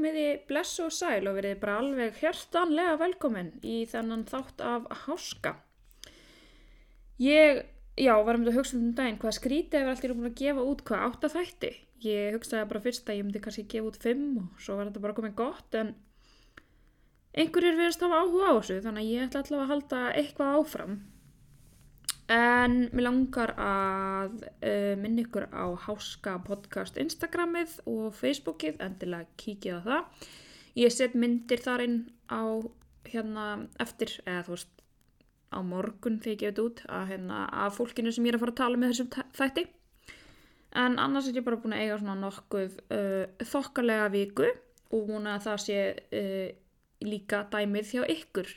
komiði bless og sæl og verið bara alveg hjertanlega velkomin í þennan þátt af háska. Ég, já, var um þetta að hugsa um daginn hvað skrítið hefur allir búin að gefa út hvað átt að þætti. Ég hugsaði bara fyrst að ég myndi kannski gefa út fimm og svo var þetta bara komið gott en einhverjir verðist hafa áhuga á þessu þannig að ég ætla allavega að halda eitthvað áfram. En mér langar að uh, minna ykkur á Háska podcast Instagramið og Facebookið, endilega kíkja á það. Ég set myndir þar inn á hérna eftir, eða þú veist, á morgun þegar ég gefið út, að, hérna, að fólkinu sem ég er að fara að tala með þessum þætti. En annars er ég bara búin að eiga svona nokkuð uh, þokkalega viku og búin að það sé uh, líka dæmið hjá ykkur.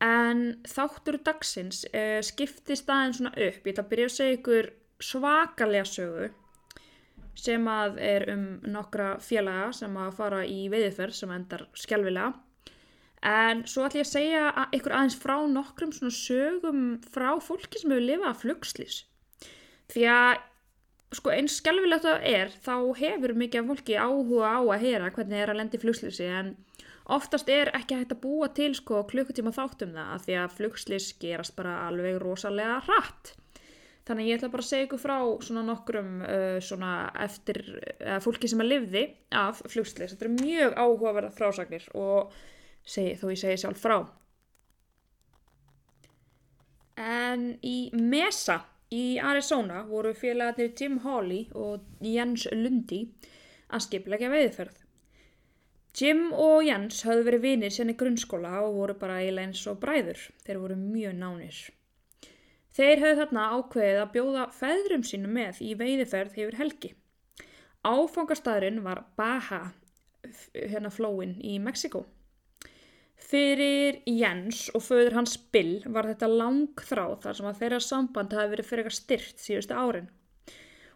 En þáttur dagsins uh, skiptist aðeins svona upp. Ég ætla að byrja að segja ykkur svakalega sögu sem að er um nokkra félaga sem að fara í veiðferð sem endar skjálfilega. En svo ætla ég að segja að ykkur aðeins frá nokkrum svona sögum frá fólki sem hefur lifað flugslís. Því að sko eins skjálfilegt það er þá hefur mikið af fólki áhuga á að heyra hvernig það er að lendi flugslísi en oftast er ekki hægt að búa til sko klukkutíma þáttum það af því að flugslis gerast bara alveg rosalega hratt. Þannig ég ætla bara að segja ykkur frá svona nokkrum uh, svona eftir uh, fólki sem að livði af flugslis. Þetta er mjög áhugaverða frásagnir og segi, þó ég segi sjálf frá. En í Mesa í Arizona voru félagarnir Tim Hawley og Jens Lundi að skipleggja veiðferð. Jim og Jens höfðu verið vinir senni grunnskóla og voru bara eiginlega eins og bræður. Þeir voru mjög nánir. Þeir höfðu þarna ákveðið að bjóða feðrum sínu með í veiðiferð hefur helgi. Áfangastæðurinn var Baja, hérna flóin í Mexiko. Fyrir Jens og föður hans Bill var þetta lang þráð þar sem að þeirra samband hafi verið fyrir eitthvað styrt síðustu árin.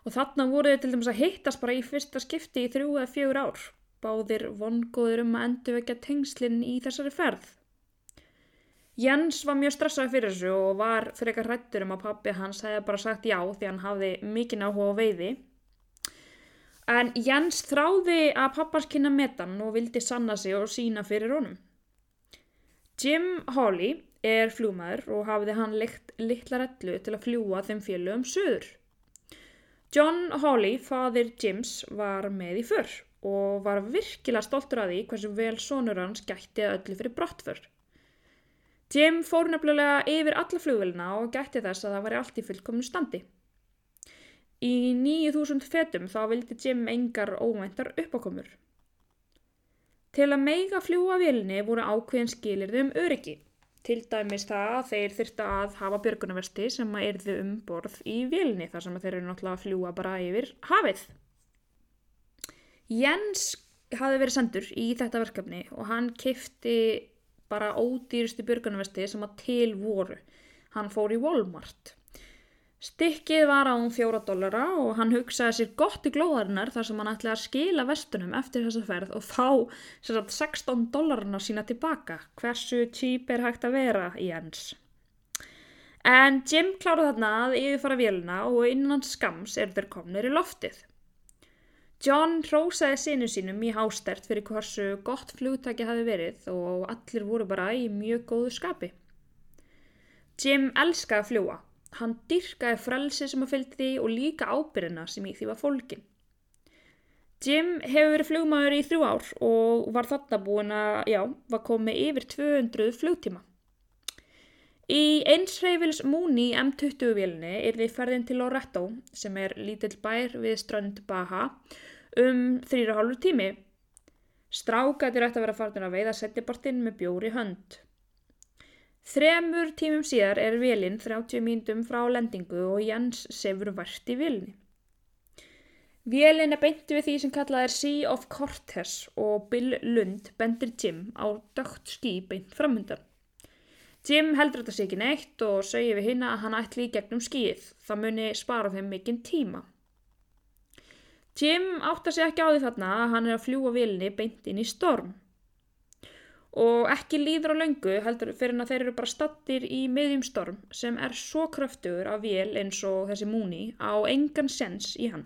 Og þarna voru þeir til dæmis að hittast bara í fyrsta skipti í þrjú eða fjögur ár báðir vongóður um að endur vekja tengslinn í þessari ferð. Jens var mjög stressað fyrir þessu og var fyrir eitthvað hrættur um að pappi hans hefði bara sagt já því hann hafði mikinn áhuga á veiði. En Jens þráði að pappans kynna metan og vildi sanna sig og sína fyrir honum. Jim Hawley er fljúmaður og hafiði hann leikt litla rellu til að fljúa þeim fjölu um söður. John Hawley, fadir Jims, var með í förr og var virkilega stoltur að því hversu vel sonur hans gætti að öllu fyrir brottför. Jim fór nefnilega yfir alla flugvelina og gætti þess að það var allt í fullkomnu standi. Í 9000 fetum þá vildi Jim engar óvæntar uppákomur. Til að meiga fljúa vilni voru ákveðin skilirði um öryggi. Til dæmis það að þeir þurfti að hafa björgunarvesti sem að erðu um borð í vilni þar sem þeir eru náttúrulega að fljúa bara yfir hafið. Jens hafi verið sendur í þetta verkefni og hann kifti bara ódýrustu björgunarvesti sem að til voru. Hann fór í Walmart. Stikkið var á um fjóra dollara og hann hugsaði sér gott í glóðarinnar þar sem hann ætlaði að skila vestunum eftir þessa ferð og fá sagt, 16 dollarina sína tilbaka. Hversu típ er hægt að vera Jens? En Jim kláraði þarna að yfirfara vélina og innan skams er þeir komnir í loftið. John hrósaði sinu sínum í hástert fyrir hversu gott flugtæki hafi verið og allir voru bara í mjög góðu skapi. Jim elskaði að fljúa. Hann dyrkaði frelsi sem að fylgdi og líka ábyrðina sem í því var fólkin. Jim hefur verið flugmaður í þrjú ár og var þarna búin að, já, var komið yfir 200 flugtíma. Í einsreifils múni M20-vélni er því ferðin til Loretto sem er lítill bær við strönd Baja um þrýra hálfur tími. Strákatir ætti að vera farnir að veiða setjabartinn með bjóri hönd. Þremur tímum síðar er velin 30 mínutum frá lendingu og Jens sefur vart í vilni. Vélin er beinti við því sem kallað er Sea of Cortez og Bill Lund bendir Jim á dögt ský beint framhundan. Jim heldur þetta sig ekki neitt og segir við hinn að hann ætli í gegnum skýið. Það muni spara þeim mikinn tíma. Jim áttar sig ekki á því þarna að hann er að fljúa vilni beint inn í storm. Og ekki líður á löngu heldur fyrir að þeir eru bara stattir í miðjum storm sem er svo kröftugur af vél eins og þessi múni á engan sens í hann.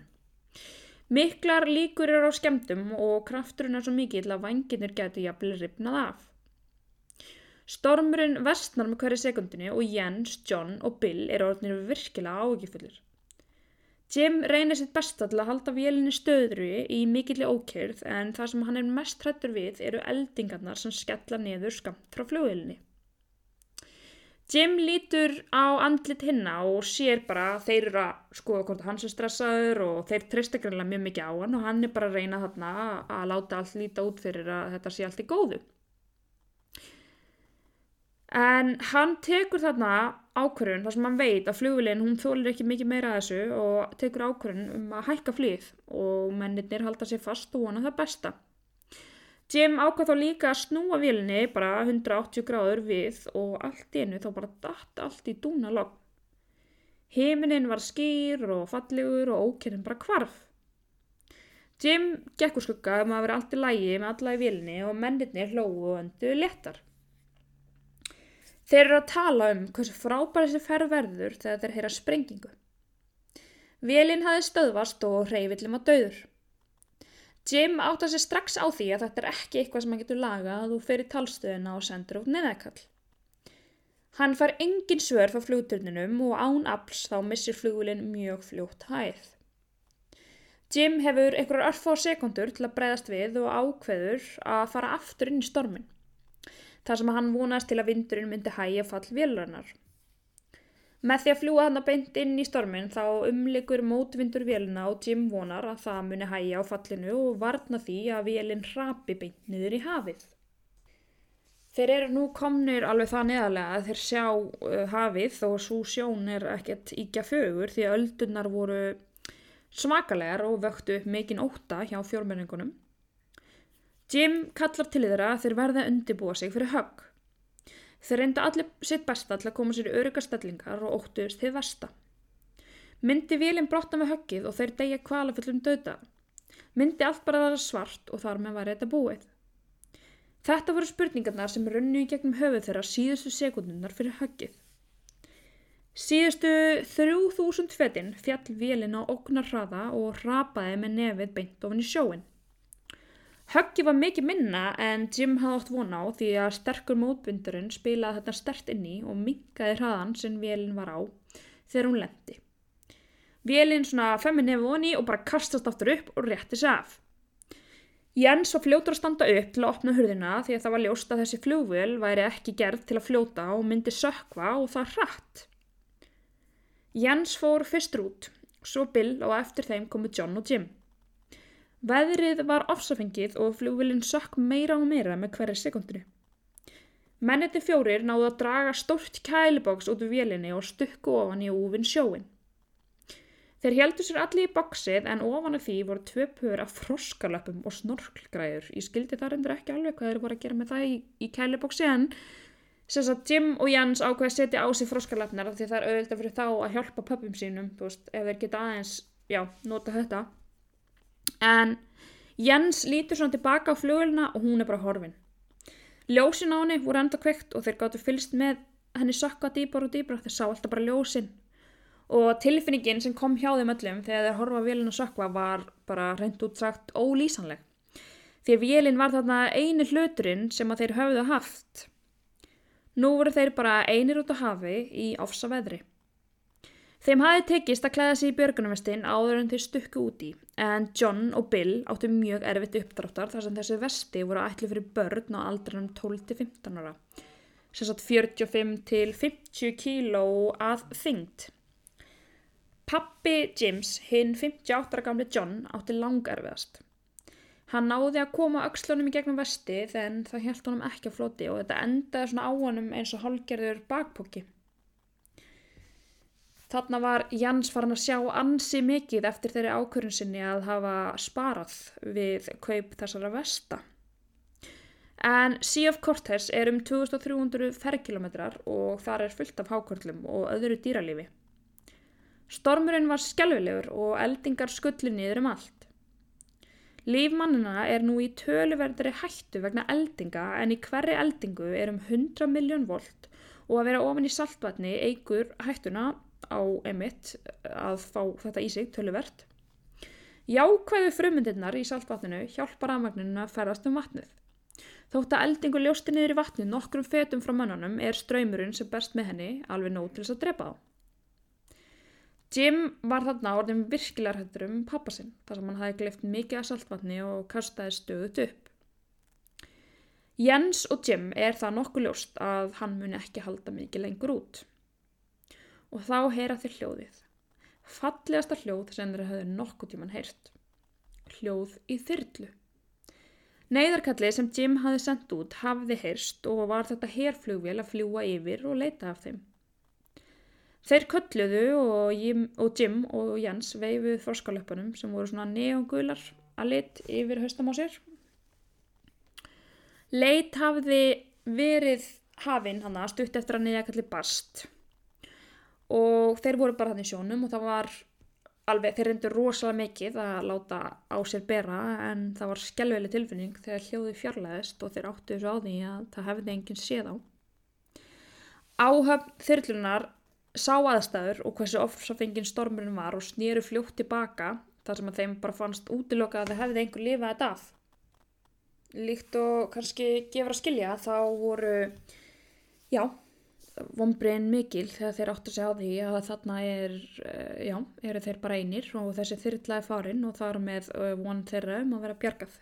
Miklar líkur eru á skemmtum og krafturinn er svo mikill að vanginir getur jafnvel ripnað af. Stormurinn vestnar með hverju sekundinu og Jens, John og Bill eru orðinir virkilega ágifullir. Jim reynir sitt besta til að halda vélinni stöðru í mikilli ókjörð en það sem hann er mest hrættur við eru eldingarnar sem skella niður skamt frá fljóðilinni. Jim lítur á andlit hinna og sér bara að þeir eru að skoða hvort hans er stressaður og þeir treysta greinlega mjög mikið á hann og hann er bara að reyna þarna að láta allt líta út fyrir að þetta sé allt í góðu. En hann tekur þarna ákvörðun þar sem hann veit að flugulinn hún þólir ekki mikið meira að þessu og tekur ákvörðun um að hækka flýð og mennirnir halda sér fast og vona það besta. Jim ákvað þá líka að snúa vilni bara 180 gráður við og allt innu þá bara dætt allt í dúna logg. Heiminin var skýr og fallegur og ókerinn bara kvarf. Jim gekk úr skugga um að vera allt í lægi með alla í vilni og mennirnir hlóðu og öndu léttar. Þeir eru að tala um hversu frábæri þessi ferð verður þegar þeir heyra sprengingu. Vilin hafi stöðvast og reyfillum að döður. Jim átta sér strax á því að þetta er ekki eitthvað sem hann getur lagað og fer í talstöðuna og sendur út neðakall. Hann far engin svör frá flugturninum og án afls þá missir flugulinn mjög fljótt hæð. Jim hefur einhverjar örf á sekundur til að breyðast við og ákveður að fara aftur inn í stormin. Þar sem hann vonast til að vindurinn myndi hægja fall vélurnar. Með því að fljúa hann að beint inn í stormin þá umlikur mótvindur vélina og Jim vonar að það muni hægja á fallinu og varna því að vélinn hrapi beint niður í hafið. Þeir eru nú komnir alveg það neðarlega að þeir sjá uh, hafið og svo sjón er ekkert íkja fögur því að öldunar voru svakalegar og vöktu upp mikinn óta hjá fjórmenningunum. Jim kallar til þeirra að þeir verða undibúa sig fyrir högg. Þeir reynda allir sitt besta til að koma sér í öryggastellingar og óttuðist þið versta. Myndi vilin brotta með höggið og þeir degja kvalaföllum döda. Myndi allt bara vera svart og þar með var þetta búið. Þetta voru spurningarnar sem runnu í gegnum höfuð þeirra síðustu sekundunar fyrir höggið. Síðustu 3000 fetinn fjall vilin á oknar hraða og rapaði með nefið beint ofin í sjóin. Höggi var mikið minna en Jim hafði oft vona á því að sterkur mótbundurinn spilaði þetta stert inn í og minkaði hraðan sem vélinn var á þegar hún lendi. Vélinn svona femmi nefn voni og bara kastast aftur upp og rétti sig af. Jens var fljótur að standa upp til að opna hurðina því að það var ljóst að þessi fljóðvél væri ekki gerð til að fljóta og myndi sökva og það hratt. Jens fór fyrstur út, svo Bill og eftir þeim komu John og Jim. Veðrið var ofsafengið og flugvilinn sökk meira og meira með hverja sekundinu. Menniti fjórir náðu að draga stórt kæliboks út úr vélinni og stukku ofan í úvinn sjóin. Þeir heldur sér allir í boksið en ofan af því voru tvö pöður af froskalöpum og snorklgræður. Ég skildi það reyndur ekki alveg hvað þeir voru að gera með það í, í kæliboksi en sem sagt Jim og Jans ákveði að setja á sig froskalöpnar því það er auðvitað fyrir þá að hjálpa pöpum sínum, þú veist, ef þeir geta aðeins, já, nota þetta en Jens lítur svona tilbaka á flugulina og hún er bara horfin. Ljósin á henni voru enda kveikt og þeir gáttu fylst með henni sakka dýbar og dýbar þeir sá alltaf bara ljósin og tilfinningin sem kom hjá þeim öllum þegar þeir horfa vélina sökva var bara reynd útsagt ólýsanleg því að vélin var þarna eini hluturinn sem að þeir höfðu haft. Nú voru þeir bara einir út á hafi í ofsa veðri. Þeim hafi tekist að klæða sig í björgunarvestin áður en þeir stukku úti en John og Bill áttu mjög erfitt uppdráttar þar sem þessi vesti voru ætlu fyrir börn á aldrinum 12-15 ára. Sérsagt 45-50 kíló að þyngd. Pappi Jims, hinn 58 ára gamli John, átti langerfiðast. Hann náði að koma aukslunum í gegnum vesti þegar það held honum ekki á floti og þetta endaði svona á honum eins og hálgerður bakpóki. Þarna var Jans farin að sjá ansi mikið eftir þeirri ákvörðun sinni að hafa sparað við kaup þessara vesta. En Sea of Cortez er um 2300 ferrkilometrar og þar er fullt af hákvörlum og öðru dýralífi. Stormurinn var skjálfilegur og eldingar skulli niður um allt. Lífmannina er nú í töluverðari hættu vegna eldinga en í hverri eldingu er um 100 miljón volt og að vera ofin í saltvatni eigur hættuna á emitt að fá þetta í sig töluvert. Jákvæðu frumundirnar í saltvatninu hjálpa rafmagninu að ferðast um vatnið. Þótt að eldingu ljósti niður í vatni nokkrum fetum frá mannunum er ströymurinn sem berst með henni alveg nóg til þess að drepa þá. Jim var þarna orðin virkilegar hættur um pappasinn þar sem hann hafi glift mikið að saltvatni og kastaði stöðut upp. Jens og Jim er það nokkuð ljóst að hann muni ekki halda mikið lengur út. Og þá heyra þeir hljóðið. Fallegasta hljóð sem þeir hafði nokkuð tíman heyrt. Hljóð í þyrlu. Neiðarkalli sem Jim hafði sendt út hafði heyrst og var þetta herflugvél að fljúa yfir og leita af þeim. Þeir kölluðu og Jim og, Jim og Jens veifuð forskalöpunum sem voru svona neongular að lit yfir höstam á sér. Leit hafði verið hafinn hann að stutt eftir að neðakalli barst og þeir voru bara hann í sjónum og það var alveg, þeir reyndu rosalega mikið að láta á sér bera en það var skjálfili tilfinning þegar hljóði fjarlæðist og þeir áttu þessu á því að það hefði enginn séð á. Áhafn þyrlunar sá aðstæður og hversu ofsafengin stormurinn var og snýru fljótt tilbaka þar sem að þeim bara fannst útiloka að það hefði einhver lifað þetta af. Líkt og kannski gefur að skilja þá voru, já, vonbreyn mikil þegar þeir áttu sig á því að þarna er, eh, já, eru þeir bara einir og þessi þyrrlaði farin og þar með eh, von þeirra um að vera bjargað.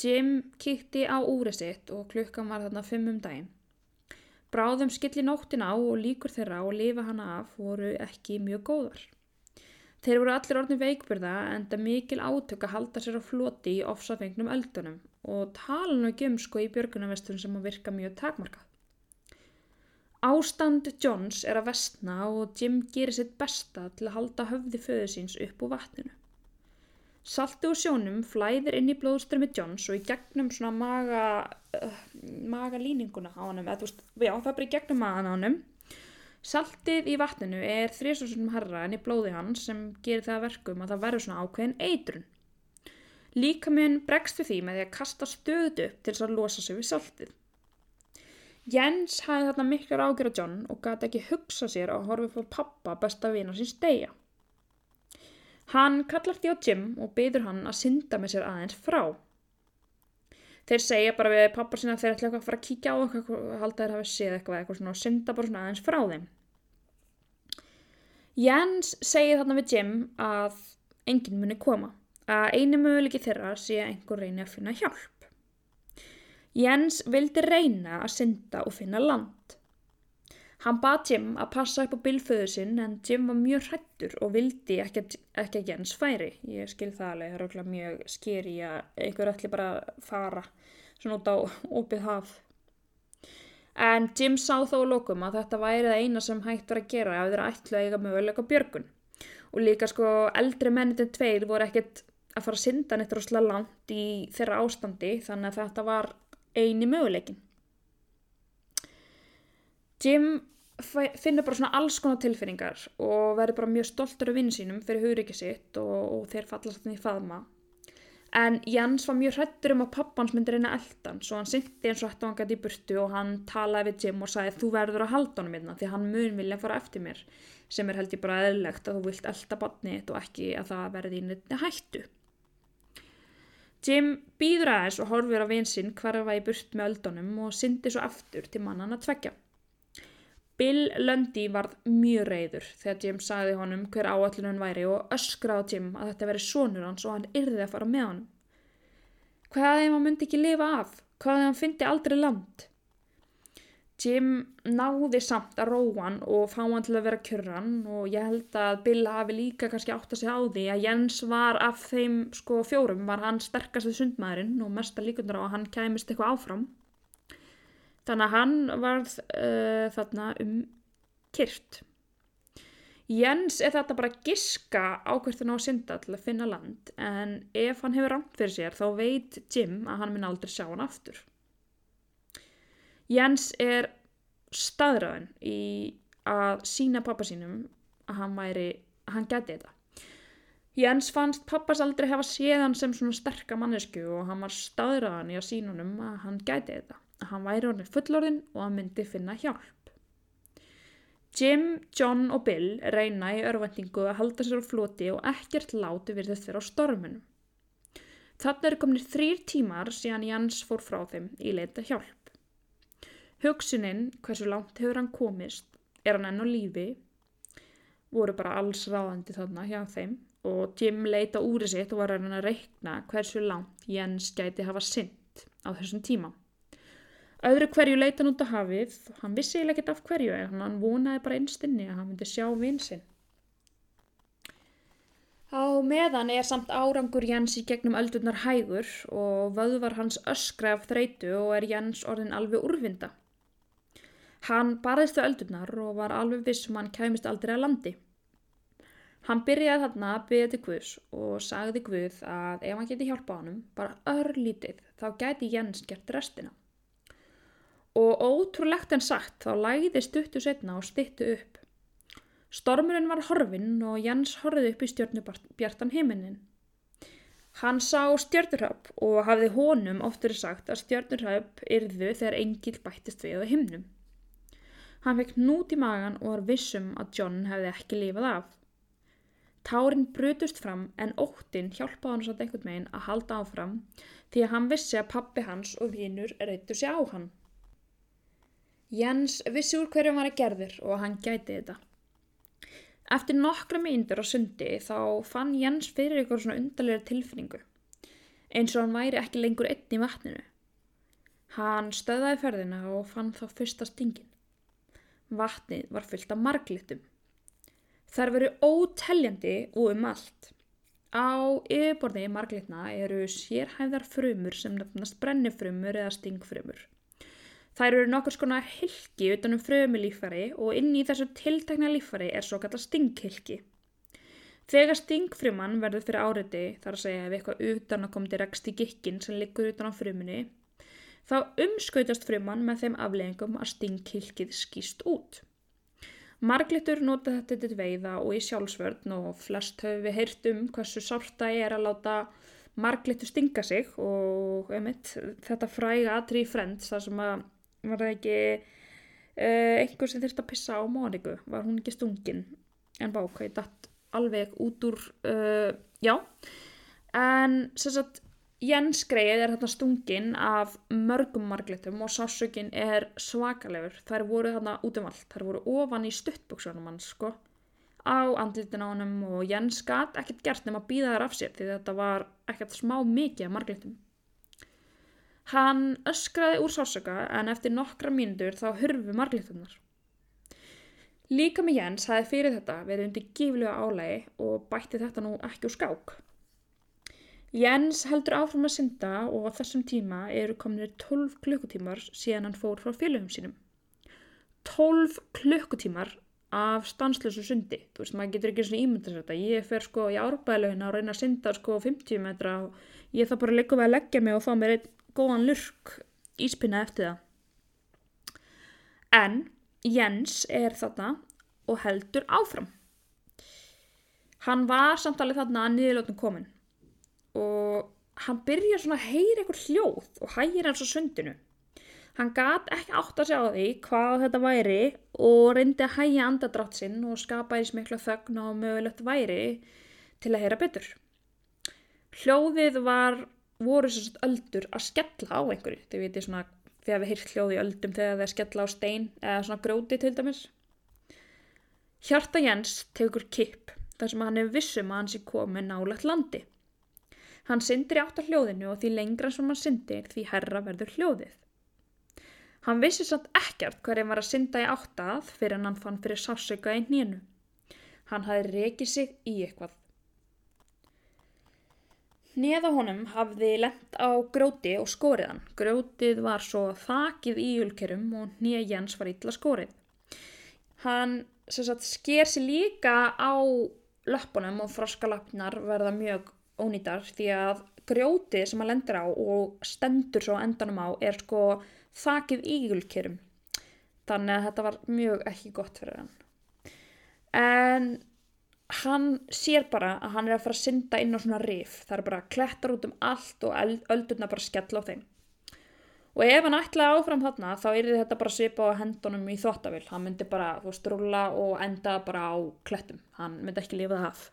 Jim kíkti á úrið sitt og klukkan var þarna fimm um daginn. Bráðum skilli nóttin á og líkur þeirra og lifa hana af voru ekki mjög góðar. Þeir voru allir orðin veikburða en það mikil átök að halda sér á floti í ofsafengnum eldunum og tala nú ekki um sko í björgunarvestun sem að virka mjög takmarkað. Ástand Johns er að vestna og Jim gerir sitt besta til að halda höfði föðu síns upp úr vatninu. Saltu og sjónum flæðir inn í blóðströmi Johns og í gegnum svona maga, uh, magalíninguna á hann, eða þú veist, já það er bara í gegnum magan á hann. Saltið í vatninu er þrjusvarsunum herra en í blóði hann sem gerir það verkum að það verður svona ákveðin eitrun. Líkaminn bregst við því með því að kasta stöðut upp til þess að losa sig við saltið. Jens hæði þarna miklar ágjör á John og gæti ekki hugsa sér að upp á pappa besta vina sín stegja. Hann kallar því á Jim og byður hann að synda með sér aðeins frá. Þeir segja bara við pappar sinna að þeir ætla eitthvað að fara að kíkja á eitthvað, halda þeir hafa séð eitthvað eitthvað svona og synda bara svona aðeins frá þeim. Jens segir þarna við Jim að enginn muni koma, að einu möguleiki þeirra sé að einhver reyni að finna hjálp. Jens vildi reyna að synda og finna land. Hann bað Jim að passa upp á bilföðu sinn en Jim var mjög hrættur og vildi ekki, ekki að Jens færi. Ég skil það alveg, það er mjög skeri að einhver ætli bara fara svona út á opið haf. En Jim sá þá lókum að þetta væri það eina sem hægt var að gera ef þeirra ætlu að eiga möguleika björgun. Og líka sko eldri mennitin tveir voru ekkert að fara að synda neitt rosalega langt í þeirra ástandi þannig að þetta var eini möguleikin. Jim finnur bara svona alls konar tilfinningar og verður bara mjög stoltur af vinnu sínum fyrir hugriki sitt og, og þeir fallast þannig í faðma. En Jans var mjög hrættur um að pappans myndi reyna eldan svo hann syndi eins og hætti hann gæti í burtu og hann talaði við Jim og sagði þú verður að halda honum einna því hann mun vilja fara eftir mér sem er held ég bara eðlegt að þú vilt elda barnið og ekki að það verði í nýtti hættu. Jim býður aðeins og horfir á vinsinn hverfa í burt með eldunum og syndi svo aftur til mannan að tvekja. Bill Lundy varð mjög reyður þegar Jim sagði honum hver áallinu hann væri og öskraði Jim að þetta veri sonur hans og hann yrði að fara með honum. Hvað ef hann myndi ekki lifa af? Hvað ef hann fyndi aldrei land? Jim náði samt að róa hann og fá hann til að vera kjörran og ég held að Bill hafi líka kannski átt að segja á því að Jens var af þeim sko fjórum var hann sterkast við sundmaðurinn og mesta líkundar á að hann kæmist eitthvað áfram. Þannig að hann varð uh, þarna um kyrt. Jens er þetta bara giska ákveðin á að synda til að finna land en ef hann hefur rámt fyrir sér þá veit Jim að hann minn aldrei sjá hann aftur. Jens er staðræðin í að sína pappa sínum að hann, væri, hann geti þetta. Jens fannst pappas aldrei hefa séð hann sem svona sterka mannesku og hann var staðræðin í að sínunum að hann geti þetta að hann væri orðin fullorðin og að myndi finna hjálp. Jim, John og Bill reyna í örvendingu að halda sér á floti og ekkert láti virðist þeirra á stormunum. Þannig eru kominir þrýr tímar síðan Jans fór frá þeim í leita hjálp. Hugsuninn, hversu langt hefur hann komist, er hann enn á lífi, voru bara alls ráðandi þarna hjá þeim og Jim leita úr sitt og var að reikna hversu langt Jens gæti hafa synd á þessum tíma. Öðru hverju leita hann út á hafið, hann vissi ekkert af hverju en hann vonaði bara einstinni að hann myndi sjá vinsinn. Á meðan er samt árangur Jens í gegnum öldurnar hægur og vöðvar hans öskra af þreitu og er Jens orðin alveg úrvinda. Hann barðist á öldurnar og var alveg vissum hann kæmist aldrei að landi. Hann byrjaði þarna að byggja til Guðs og sagði Guð að ef hann geti hjálpa honum, bara örlítið, þá gæti Jens gert restina. Og ótrúlegt en sagt þá læði stuttu setna og stittu upp. Stormurinn var horfinn og Jens horfið upp í stjörnubjartan heiminin. Hann sá stjörnurhaupp og hafði honum oftur sagt að stjörnurhaupp yrðu þegar engil bættist við á himnum. Hann fekk nút í magan og var vissum að John hefði ekki lifað af. Tárin brutust fram en óttinn hjálpaði hann satt einhvern meginn að halda áfram því að hann vissi að pappi hans og vinnur reyttu sig á hann. Jens vissi úr hverju hann að gerðir og hann gæti þetta. Eftir nokkra mínur á sundi þá fann Jens fyrir ykkur svona undarlega tilfinningu eins og hann væri ekki lengur einn í vatninu. Hann stöðaði ferðina og fann þá fyrsta stingin. Vatnið var fyllt af marglitum. Þar veru óteljandi og um allt. Á yfirborði marglitna eru sérhæðar frumur sem nefnast brennifrumur eða stingfrumur. Þær eru nokkur skona hilki utanum frumilífari og inn í þessu tiltakna lífari er svo kalla stinghilki. Þegar stingfruman verður fyrir áriði, þar að segja ef eitthvað utan að koma til rekst í gikkin sem liggur utan á frumunni, þá umskautast frumann með þeim afleggingum að stingkilkið skýst út. Marglitur nota þetta til veiða og í sjálfsvörn og flest höfum við heyrt um hversu sárta er að láta marglitur stinga sig og einmitt, þetta fræga aðri frend þar sem að var það ekki uh, einhver sem þurfti að pissa á Móniku, var hún ekki stungin en bákvæði datt alveg út úr, uh, já en sem sagt Jens greið er þarna stungin af mörgum marglitum og sásökin er svakalegur. Þær voru þarna út um allt. Þær voru ofan í stuttbuksunum hans sko á andlitin á hannum og Jens gæt ekkert gert nema að býða þær af sér því þetta var ekkert smá mikið af marglitum. Hann öskraði úr sásöka en eftir nokkra mínútur þá hurfu marglitunar. Líka með Jens hafi fyrir þetta verið undir gíflega álægi og bætti þetta nú ekki úr skák. Jens heldur áfram að synda og á þessum tíma eru kominir 12 klukkutímar síðan hann fór frá félögum sínum. 12 klukkutímar af stanslösu sundi. Þú veist, maður getur ekki svona ímyndast þetta. Ég fer sko í árbæðlaugina og reyna að synda sko 50 metra og ég það bara líka við að leggja mig og fá mér einn góðan lurk íspinna eftir það. En Jens er þarna og heldur áfram. Hann var samtalið þarna að niðurlóttum komin og hann byrja svona að heyra einhver hljóð og hægir hans á sundinu. Hann gat ekki átt að segja á því hvað þetta væri og reyndi að hægja andadrátt sinn og skapa í smikla þögn og mögulegt væri til að heyra betur. Hljóðið var, voru svona öldur að skella á einhverju. Þið veitir svona þegar við heyrt hljóði öldum þegar það er skella á stein eða svona gróti til dæmis. Hjarta Jens tegur kipp þar sem hann er vissum að hans er komið nálagt landi. Hann syndir átt af hljóðinu og því lengra sem hann syndir því herra verður hljóðið. Hann vissi samt ekkert hverjum var að synda í áttað fyrir en hann fann fyrir sásöka í nýjunu. Hann hafi rekið sig í eitthvað. Neða honum hafði lent á gróti og skóriðan. Grótið var svo þakið í ulkerum og nýja Jens var illa skórið. Hann sagt, sker sér líka á löpunum og froskalapnar verða mjög ónýtar því að grjótið sem hann lendir á og stendur svo endanum á er sko þakið ígulkerum þannig að þetta var mjög ekki gott fyrir hann en hann sér bara að hann er að fara að synda inn á svona rif það er bara klettar út um allt og öldurna bara skell á þeim Og ef hann ætlaði áfram þarna þá er þetta bara svipa á hendunum í þottavill. Hann myndi bara, þú veist, rúla og enda bara á klettum. Hann myndi ekki lifa það af.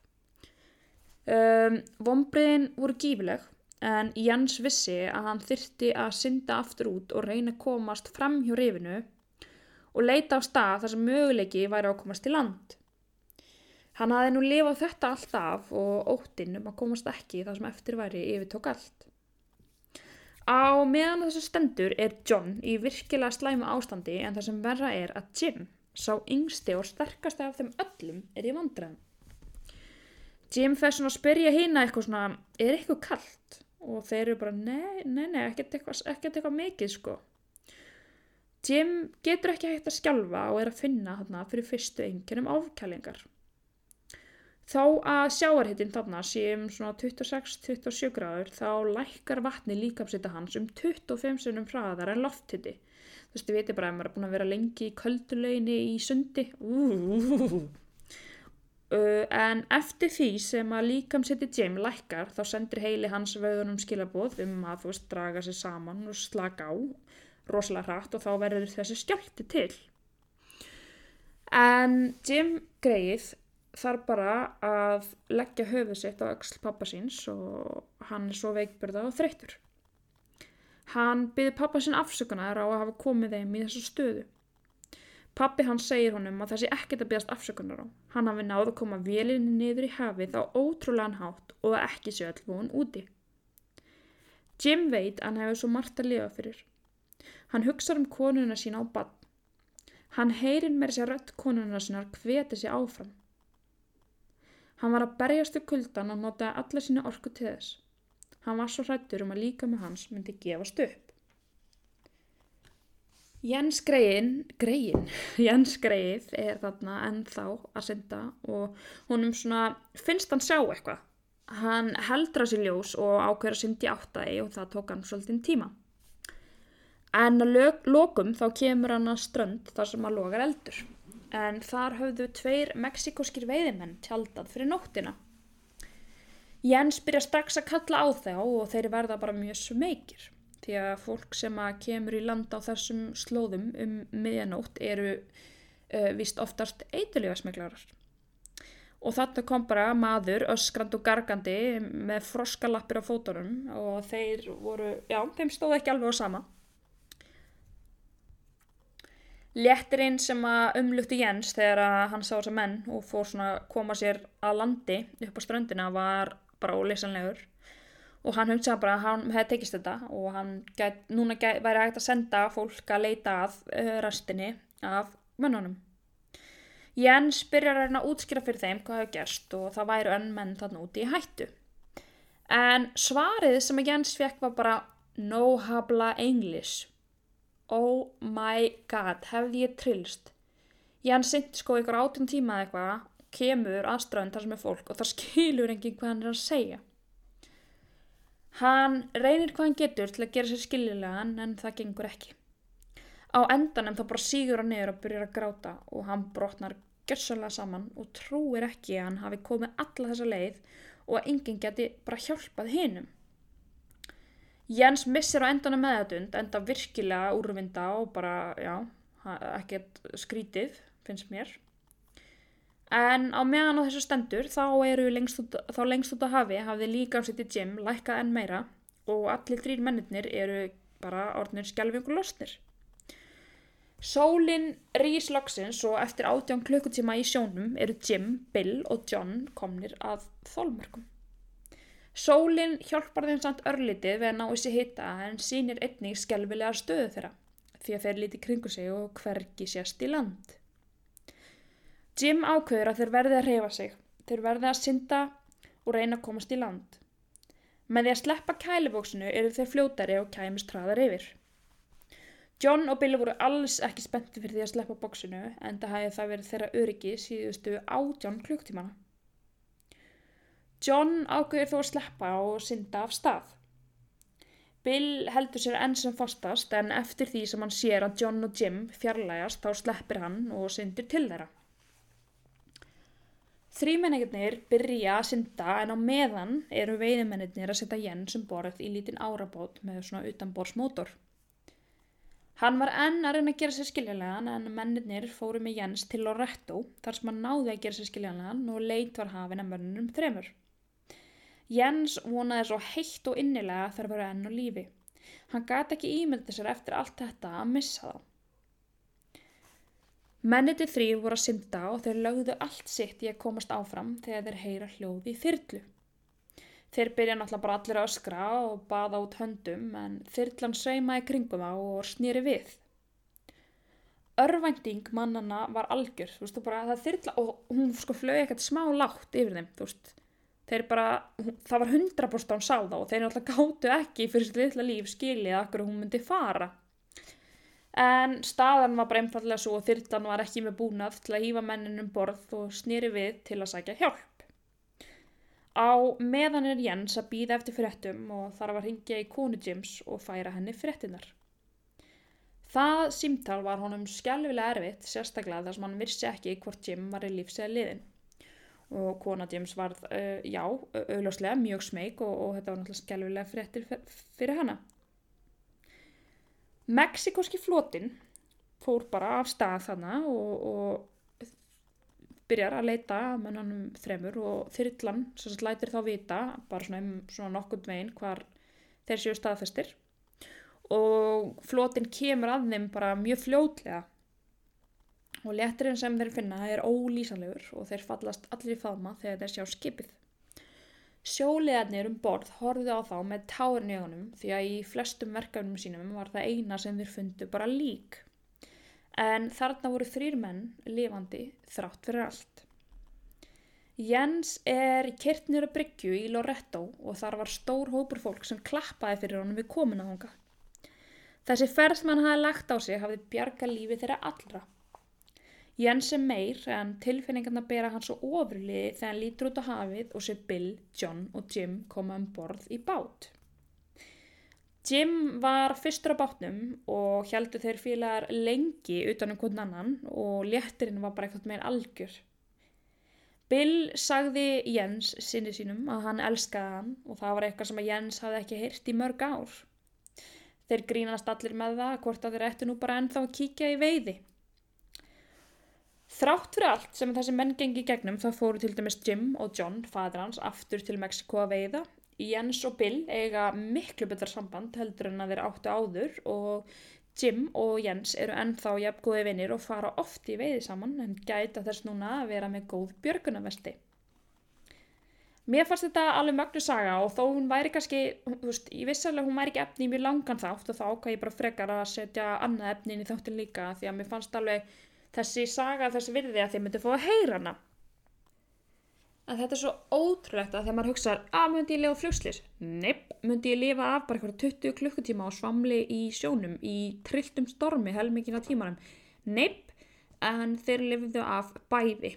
Um, Vombriðin voru gífileg en Jens vissi að hann þyrti að synda aftur út og reyna að komast fram hjá rifinu og leita á stað þar sem möguleiki væri að komast í land. Hann hafði nú lifað þetta allt af og óttinn um að komast ekki þar sem eftir væri yfirtók allt. Á meðan þessu stendur er John í virkilega slæmu ástandi en það sem verra er að Jim, sá yngsti og sterkasti af þeim öllum, er í vandræðum. Jim fer svona að spyrja hýna eitthvað svona, er eitthvað kallt? Og þeir eru bara, nei, nei, nei, ekkert eitthvað, ekkert eitthvað mikið sko. Jim getur ekki hægt að skjálfa og er að finna þarna fyrir fyrstu enginum áfkælingar. Þá að sjáarhittin þarna sé um svona 26-27 gráður þá lækkar vatni líkapsita hans um 25 sunum hraðar en lofthitti. Þú veist, þið veitir bara að maður er búin að vera lengi í köldulöginni í sundi. Uh, en eftir því sem að líkamsiti Jim lækkar þá sendir heili hans vöðunum skilabóð um að þú veist draga sér saman og slaka á rosalega hratt og þá verður þessi skjálti til. En Jim greið þarf bara að leggja höfuð sitt á öxl pappa síns og hann er svo veikburða og þreytur. Hann byði pappa sín afsökunar á að hafa komið þeim í þessu stöðu. Pappi hann segir honum að þessi ekkert að byggast afsökunar á. Hann hafi náðu að koma velinni niður í hafið á ótrúlegan hátt og ekki séu all von úti. Jim veit að hann hefur svo margt að lifa fyrir. Hann hugsa um konuna sína á bann. Hann heyrin með þessi rött konuna sínar hveti sér áfram. Hann var að berjast við kuldan og notaði alla sína orku til þess. Hann var svo hrættur um að líka með hans myndi gefast upp. Jens Greiðin, Greiðin, Jens Greið er þarna ennþá að synda og honum svona finnst hann sjá eitthvað. Hann heldur að sér ljós og ákveður að syndi áttægi og það tók hann svolítinn tíma. En að lokum þá kemur hann að strönd þar sem að logar eldur en þar höfðu tveir meksikóskir veiðimenn tjaldað fyrir nóttina. Jens byrja strax að kalla á þá og þeir verða bara mjög smekir því að fólk sem að kemur í land á þessum slóðum um miðjanótt eru uh, vist oftast eitulífasmeklarar. Og þarna kom bara maður öskrand og gargandi með froskalappir á fótunum og þeir voru, já, þeim stóð ekki alveg á sama. Léttirinn sem að umlutti Jens þegar hann sá þessa menn og fór svona að koma sér að landi upp á ströndina var bara ólisanlegur og hann hugsaði bara að hann hefði tekist þetta og hann get, núna get, væri hægt að senda fólk að leita að uh, rastinni af mönnunum. Jens byrjar að reyna að útskýra fyrir þeim hvað hefur gerst og það væru önn menn þarna úti í hættu. En svarið sem Jens fekk var bara no habla English oh my god, hefði ég trillst hann syndi sko ykkur átjum tíma eða eitthvað kemur aðströðin þar sem er fólk og það skilur enginn hvað hann er að segja hann reynir hvað hann getur til að gera sér skiljulegan en það gengur ekki á endanum þá bara sígur hann niður og byrjar að gráta og hann brotnar gössalega saman og trúir ekki að hann hafi komið alla þessa leið og að enginn geti bara hjálpað hinnum Jens missir á endanum meðatund, enda virkilega úrvinda og bara, já, ekkert skrítið, finnst mér. En á meðan á þessu stendur, þá eru lengst út, þá lengst út á hafi, hafði líka á sitt í gym, lækkað enn meira og allir þrýr mennir eru bara orðnir skjálfingur losnir. Sólinn rýs loksins og eftir átján klukkutíma í sjónum eru Jim, Bill og John komnir að þólmörkum. Sólinn hjálpar þeim samt örlitið við að ná þessi hitta en sínir einnig skelvilega stöðu þeirra því að þeir líti kringu sig og hvergi sérst í land. Jim ákveður að þeir verði að reyfa sig, þeir verði að synda og reyna að komast í land. Með því að sleppa kælibóksinu eru þeir fljótari og kæmist hraðar yfir. John og Billy voru alls ekki spennti fyrir því að sleppa bóksinu en það hefði það verið þeirra öryggi síðustu átjón klukktímana. John ákveður þó að sleppa og synda af stað. Bill heldur sér enn sem fastast en eftir því sem hann sér að John og Jim fjarlægast þá sleppir hann og syndir til þeirra. Þrýmenningarnir byrja að synda en á meðan eru veiðmennir að setja Jens um borð í lítinn árabót með svona utanborðsmótor. Hann var enn að reyna að gera sér skiljanlegan en mennirnir fóru með Jens til Loretto þar sem hann náði að gera sér skiljanlegan og leit var hafin að mönnunum þremur. Jens vonaði svo heitt og innilega þar verið enn og lífi. Hann gati ekki ímyndið sér eftir allt þetta að missa þá. Menniti þrý voru að synda og þeir lögðu allt sitt í að komast áfram þegar þeir heyra hljóði í þyrlu. Þeir byrja náttúrulega bara allir að öskra og baða út höndum en þyrlan sveima í kringum á og snýri við. Örvænting mannana var algjör, þú veist, bara, það þyrla og hún sko flög ekkert smá látt yfir þeim, þú veist. Þeir bara, það var 100% án sá þá og þeir náttúrulega gáttu ekki fyrir sitt litla líf skilið að okkur hún myndi fara. En staðan var bara einfallega svo og þyrlan var ekki með búnað til að hýfa menninum borð og snýri við til að sækja hjálp. Á meðan er Jens að býða eftir fréttum og þarf að ringja í konu Jims og færa henni fréttinar. Það símtal var honum skjálfilega erfitt, sérstaklega þar sem hann virsi ekki hvort Jim var í lífsega liðin. Og kona Jims var, uh, já, auðljóslega mjög smeg og, og þetta var náttúrulega skjálfilega fréttir fyrir hana. Mexikoski flotin fór bara af stað þannig og, og byrjar að leita að mennanum þremur og þyrrlan sem lætir þá vita bara svona um svona nokkund veginn hvar þeir séu staðfestir og flotin kemur að þeim bara mjög fljótlega og leturinn sem þeir finna er ólýsanlegur og þeir fallast allir í faðma þegar þeir sjá skipið. Sjólegarnir um borð horfið á þá með tárin í ögunum því að í flestum verkefnum sínum var það eina sem þeir fundu bara lík en þarna voru þrýr menn lifandi þrátt fyrir allt. Jens er kyrtnir að bryggju í Loretto og þar var stór hópur fólk sem klappaði fyrir honum við komin að honga. Þessi ferð sem hann hafi lagt á sig hafði bjarga lífi þeirra allra. Jens er meir en tilfinningarna bera hann svo ofurliði þegar hann lítur út á hafið og sé Bill, John og Jim koma um borð í bát. Jim var fyrstur á bátnum og heldur þeir félagar lengi utan um hvern annan og léttirinn var bara eitthvað með algjör. Bill sagði Jens sinni sínum að hann elskaði hann og það var eitthvað sem að Jens hafði ekki heyrt í mörg ár. Þeir grínast allir með það hvort að þeir ættu nú bara ennþá að kíkja í veiði. Þrátt fyrir allt sem þessi menn gengi gegnum þá fóru til dæmis Jim og John, fadur hans, aftur til Mexiko að veiða Jens og Bill eiga miklu betra samband heldur en að þeir áttu áður og Jim og Jens eru ennþá jafngóði vinnir og fara oft í veiði saman en gæta þess núna að vera með góð björgunavesti. Mér fannst þetta alveg mögnu saga og þó hún væri kannski, þú veist, ég viss alveg hún væri ekki efni í mjög langan þátt og þá ákvað ég bara frekar að setja annað efni inn í þáttin líka því að mér fannst alveg þessi saga þessi virði að þið myndi fá að heyra hana. Að þetta er svo ótrúlegt að þegar maður hugsa að myndi ég lifa flugslis nepp, myndi ég lifa af bara eitthvað 20 klukkutíma á svamli í sjónum í trilltum stormi helmingina tímanum? Nepp, en þeir lifiðu af bæði.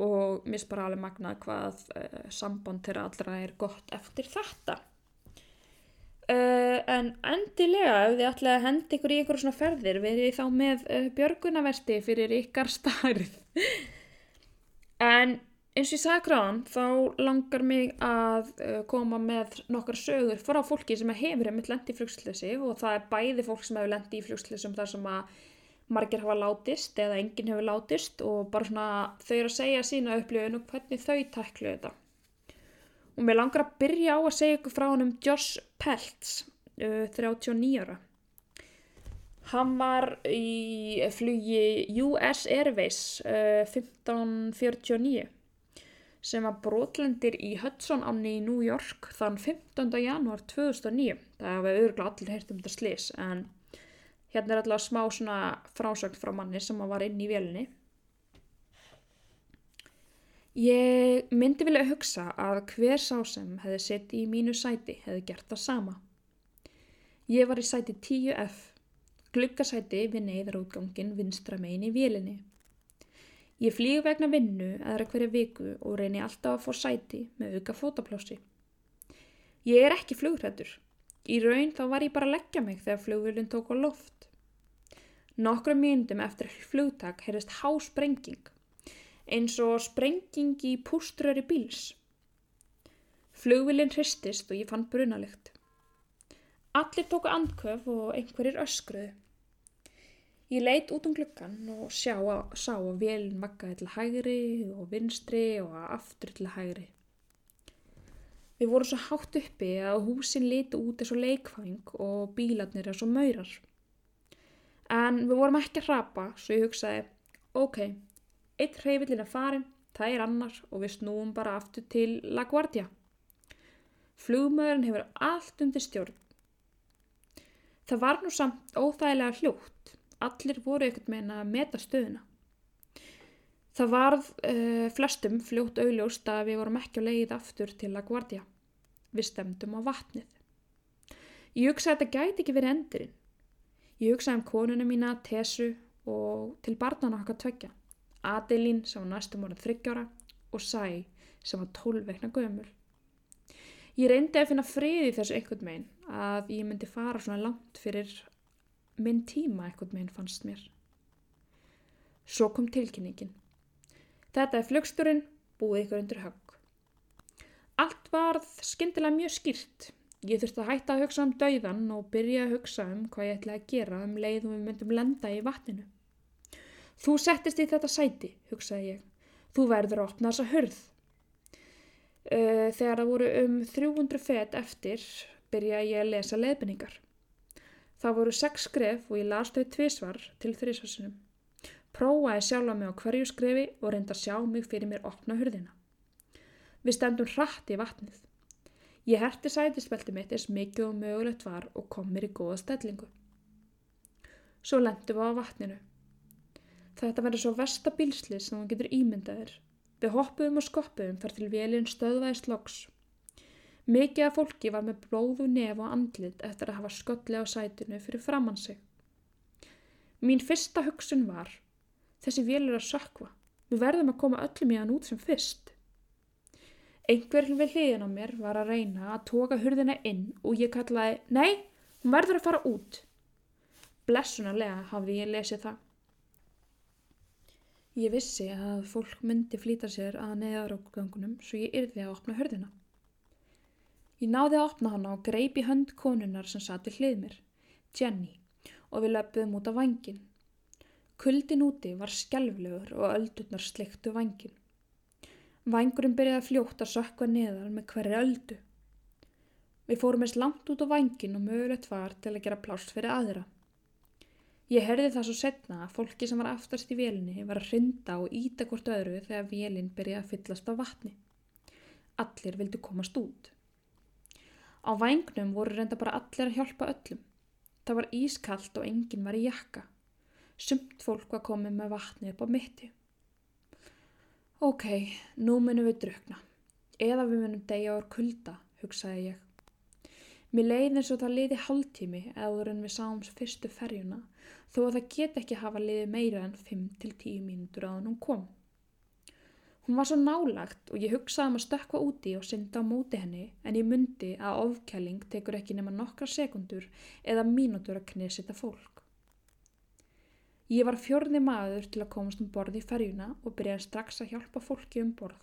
Og mis bara alveg magnað hvað uh, samband þeirra allra er gott eftir þetta uh, en endilega ef þið ætlaði að henda ykkur í ykkur svona ferðir verið þá með uh, björgunavesti fyrir ykkar starf en eins og ég sagði gráðan þá langar mig að uh, koma með nokkar sögur frá fólki sem hefur heimilt lendi í flugslösi og það er bæði fólk sem hefur lendi í flugslösum þar sem að margir hafa látist eða enginn hefur látist og bara svona þau eru að segja sína upplifun og hvernig þau tæklu þetta. Og mér langar að byrja á að segja ykkur frá hann um Josh Peltz, uh, 39 ára. Hann var í flugi US Airways uh, 1549 sem var brotlendir í Hudson áni í New York þann 15. janúar 2009. Það hefur auðvitað allir heyrt um þetta slis en hérna er alltaf smá svona frásögn frá manni sem var inn í vélni. Ég myndi vilja hugsa að hver sá sem hefði sett í mínu sæti hefði gert það sama. Ég var í sæti 10F, gluggasæti við neyðarútgangin vinstra megin í vélinni. Ég flýg vegna vinnu aðra hverja viku og reyni alltaf að fá sæti með auka fótaplássi. Ég er ekki flugrættur. Í raun þá var ég bara að leggja mig þegar flugvölinn tók á loft. Nokkru myndum eftir flugtak heyrðist hásprenging, eins og sprenging í púströri bíls. Flugvölinn hristist og ég fann brunalikt. Allir tóku andköf og einhverjir öskruðu. Ég leit út um gluggan og sjá að, sá að vélinn vakkaði til hægri og vinstri og aftur til hægri. Við vorum svo hátt uppi að húsin liti út eins og leikfæng og bílarnir eins og maurar. En við vorum ekki að rapa svo ég hugsaði, ok, eitt hreyfillin er farin, það er annar og við snúum bara aftur til La Guardia. Flugmaðurinn hefur allt undir stjórn. Það var nú samt óþægilega hljótt. Allir voru ekkert meina að meta stöðuna. Það varð uh, flestum fljótt augljóst að við vorum ekki á leið aftur til að guardja. Við stemdum á vatnið. Ég hugsaði að þetta gæti ekki verið endurinn. Ég hugsaði um konuna mína, Tesu og til barnana okkar tvekja. Adelín sem var næstum orðið þryggjára og Sæ sem var tólveikna gömul. Ég reyndi að finna frið í þessu einhvern meginn að ég myndi fara svona langt fyrir minn tíma einhvern meginn fannst mér. Svo kom tilkynningin. Þetta er flugsturinn, búið ykkur undir högg. Allt varð skyndilega mjög skýrt. Ég þurfti að hætta að hugsa um dauðan og byrja að hugsa um hvað ég ætlaði að gera um leið og við myndum lenda í vatninu. Þú settist í þetta sæti, hugsaði ég. Þú verður að opna þessa hörð. Uh, þegar það voru um 300 fet eftir byrjaði ég að lesa leðbynningar. Það voru sex skref og ég las þau tvísvar til þrísvarsinum. Prófaði sjálfa mig á hverju skrefi og reynda að sjá mig fyrir mér opna hurðina. Við stemdum hratt í vatnið. Ég herti sætispelti mitt eins mikið og mögulegt var og kom mér í góða stellingu. Svo lendum við á vatninu. Þetta verður svo vestabílsli sem það getur ímyndaðir. Við hoppuðum og skoppuðum þar til velin stöðvæðist loks. Mikið af fólki var með blóðu nef og andlit eftir að hafa skolli á sætinu fyrir framann sig. Mín fyrsta hugsun var, þessi vel er að sökva, við verðum að koma öllum í hann út sem fyrst. Einhverjum við hliðin á mér var að reyna að toga hurðina inn og ég kallaði, nei, hún verður að fara út. Blessunarlega hafði ég lesið það. Ég vissi að fólk myndi flýta sér að neðarókgangunum svo ég yrði að opna hörðina. Ég náði að opna hana og greip í hönd konunar sem sati hlið mér, Jenny, og við löpum út á vangin. Kuldin úti var skjálflegur og öldurnar sliktu vangin. Vangurinn byrjaði að fljóta að sökka neðar með hverju öldu. Við fórum eins langt út á vangin og mögulegt var til að gera plást fyrir aðra. Ég herði það svo setna að fólki sem var aftast í vélinni var að rinda og íta hvort öðru þegar vélinn byrjaði að fyllast á vatni. Allir vildu komast út. Á vagnum voru reynda bara allir að hjálpa öllum. Það var ískallt og enginn var í jakka. Sumt fólk var komið með vatni upp á mitti. Ok, nú munum við drukna. Eða við munum degja ár kulda, hugsaði ég. Mér leiði eins og það leiði hálftími eður en við sáum fyrstu ferjuna þó að það get ekki hafa leiði meira en 5-10 mínútur að hann kom. Hún var svo nálagt og ég hugsaði um að stökka úti og synda á móti henni en ég myndi að ofkæling tekur ekki nema nokkra sekundur eða mínútur að knesita fólk. Ég var fjörði maður til að komast um borð í ferjuna og byrjaði strax að hjálpa fólki um borð.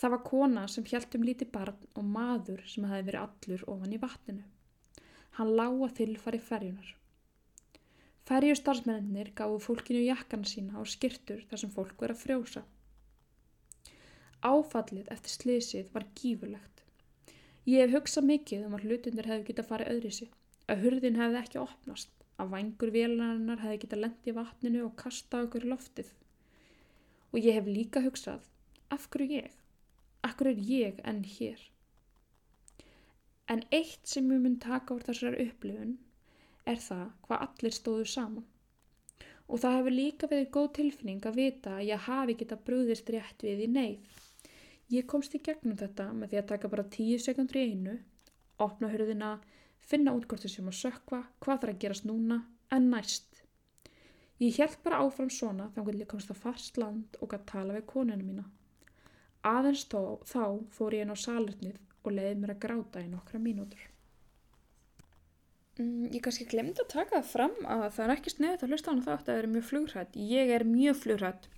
Það var kona sem hjælt um lítið barn og maður sem hefði verið allur ofan í vatninu. Hann lága þilfari ferjunar. Ferjustarsmennir gáðu fólkinu jakkana sína og skirtur þar sem fólk verið að frjósa. Áfallið eftir sliðsið var gífurlegt. Ég hef hugsað mikið um að hlutundir hefði getað farið öðri sig, að hurðin hefði ekki opnast, að vangur vélarinnar hefði getað lendið í vatninu og kastað okkur í loftið. Og ég hef líka hugsað, af hverju ég? Akkur er ég enn hér? En eitt sem ég mun taka úr þessar upplifun er það hvað allir stóðu saman. Og það hefur líka verið góð tilfinning að vita að ég hafi geta brúðist rétt við í neyð. Ég komst í gegnum þetta með því að taka bara tíu sekundur í einu, opna hörðina, finna út hvort þessum að sökva, hvað þarf að gerast núna, en næst. Ég held bara áfram svona þannig að ég komst að fast land og að tala við konuna mína. Aðeins tó, þá fór ég inn á salurnið og leiði mér að gráta í nokkra mínútur. Mm, ég kannski glemdi að taka það fram að það er ekki sneðið að hlusta á hana þátt að það er mjög flugrætt. Ég er mjög flugrætt,